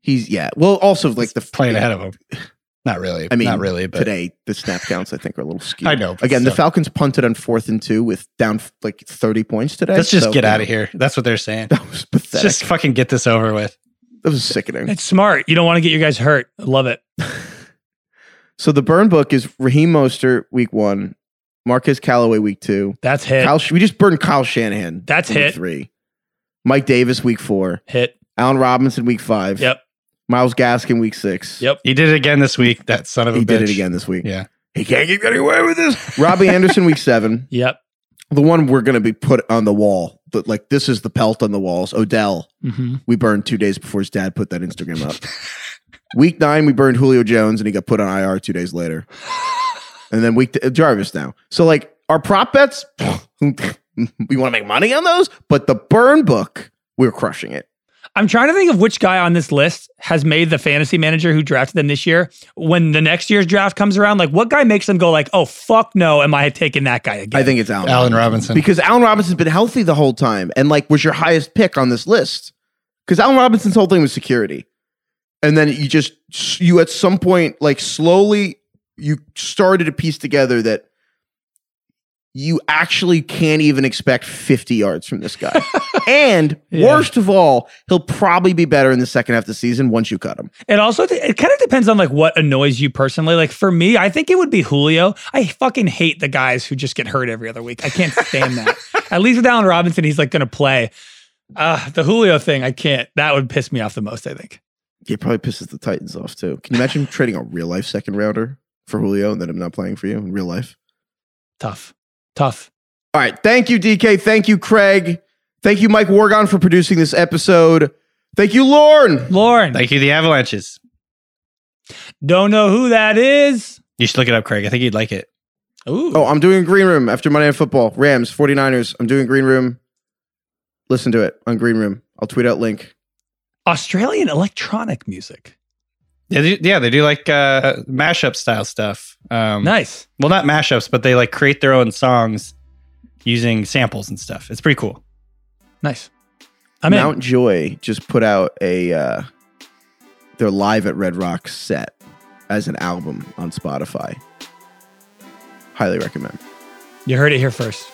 He's yeah. Well, also like the playing ahead of him. Not really. I mean, not really. But today the snap counts I think are a little skewed. I know, but Again, the. Falcons punted on fourth and two with down like 30 points today. let's just So, get you out of here. That's what they're saying. That was Let's pathetic. just fucking get this over with. that was sickening. It's smart. You don't want to get your guys hurt. I love it. So the burn book is Raheem Mostert week one, Marquez Callaway week two. That's hit. Kyle, we just burned Kyle Shanahan. That's week hit. three. Mike Davis week four. hit. Allen Robinson week five. Yep. Myles Gaskin week six. Yep. He did it again this week. That son of a He bitch. did it again this week. Yeah. He can't keep getting away with this. Robbie Anderson week seven. Yep. The one we're going to be put on the wall. But like this is the pelt on the walls. Odell. Mm-hmm. We burned two days before his dad put that Instagram up. week nine, we burned Julio Jones and he got put on IR two days later. And then week uh, t- Jarvis now. So like our prop bets, we want to make money on those, but the burn book, we're crushing it. I'm trying to think of which guy on this list has made the fantasy manager who drafted them this year. When the next year's draft comes around, like what guy makes them go like, "Oh fuck no, am I taking that guy again?" I think it's Allen. Allen Robinson. because Allen Robinson's been healthy the whole time and like was your highest pick on this list. Because Allen Robinson's whole thing was security. And then you just you at some point like slowly you started to piece together that you actually can't even expect 50 yards from this guy. and Yeah. worst of all, he'll probably be better in the second half of the season once you cut him. It also it kind of depends on like what annoys you personally. Like for me, I think it would be Julio. I fucking hate the guys who just get hurt every other week. I can't stand that. At least with Allen Robinson, he's like going to play. Uh, the Julio thing, I can't. That would piss me off the most. I think. It probably pisses the Titans off too. Can you imagine trading a real life second rounder for Julio and I'm not playing for you in real life? Tough, tough. All right. Thank you, DK. Thank you, Craig. Thank you, Mike Wargon, for producing this episode. Thank you, Lorne. Lauren, Thank you, the Avalanches. don't know who that is. You should look it up, Craig. I think you'd like it. Ooh, Oh, I'm doing Green Room after Monday Night Football. Rams, 49ers. I'm doing Green Room. Listen to it on Green Room. I'll tweet out link. Australian electronic music. Yeah, they, yeah, they do like uh, mashup style stuff. Um, Nice. Well, not mashups, but they like create their own songs using samples and stuff. It's pretty cool. Nice. I'm in. Mount Joy just put out a uh, their live at Red Rock set as an album on Spotify. Highly recommend. You heard it here first.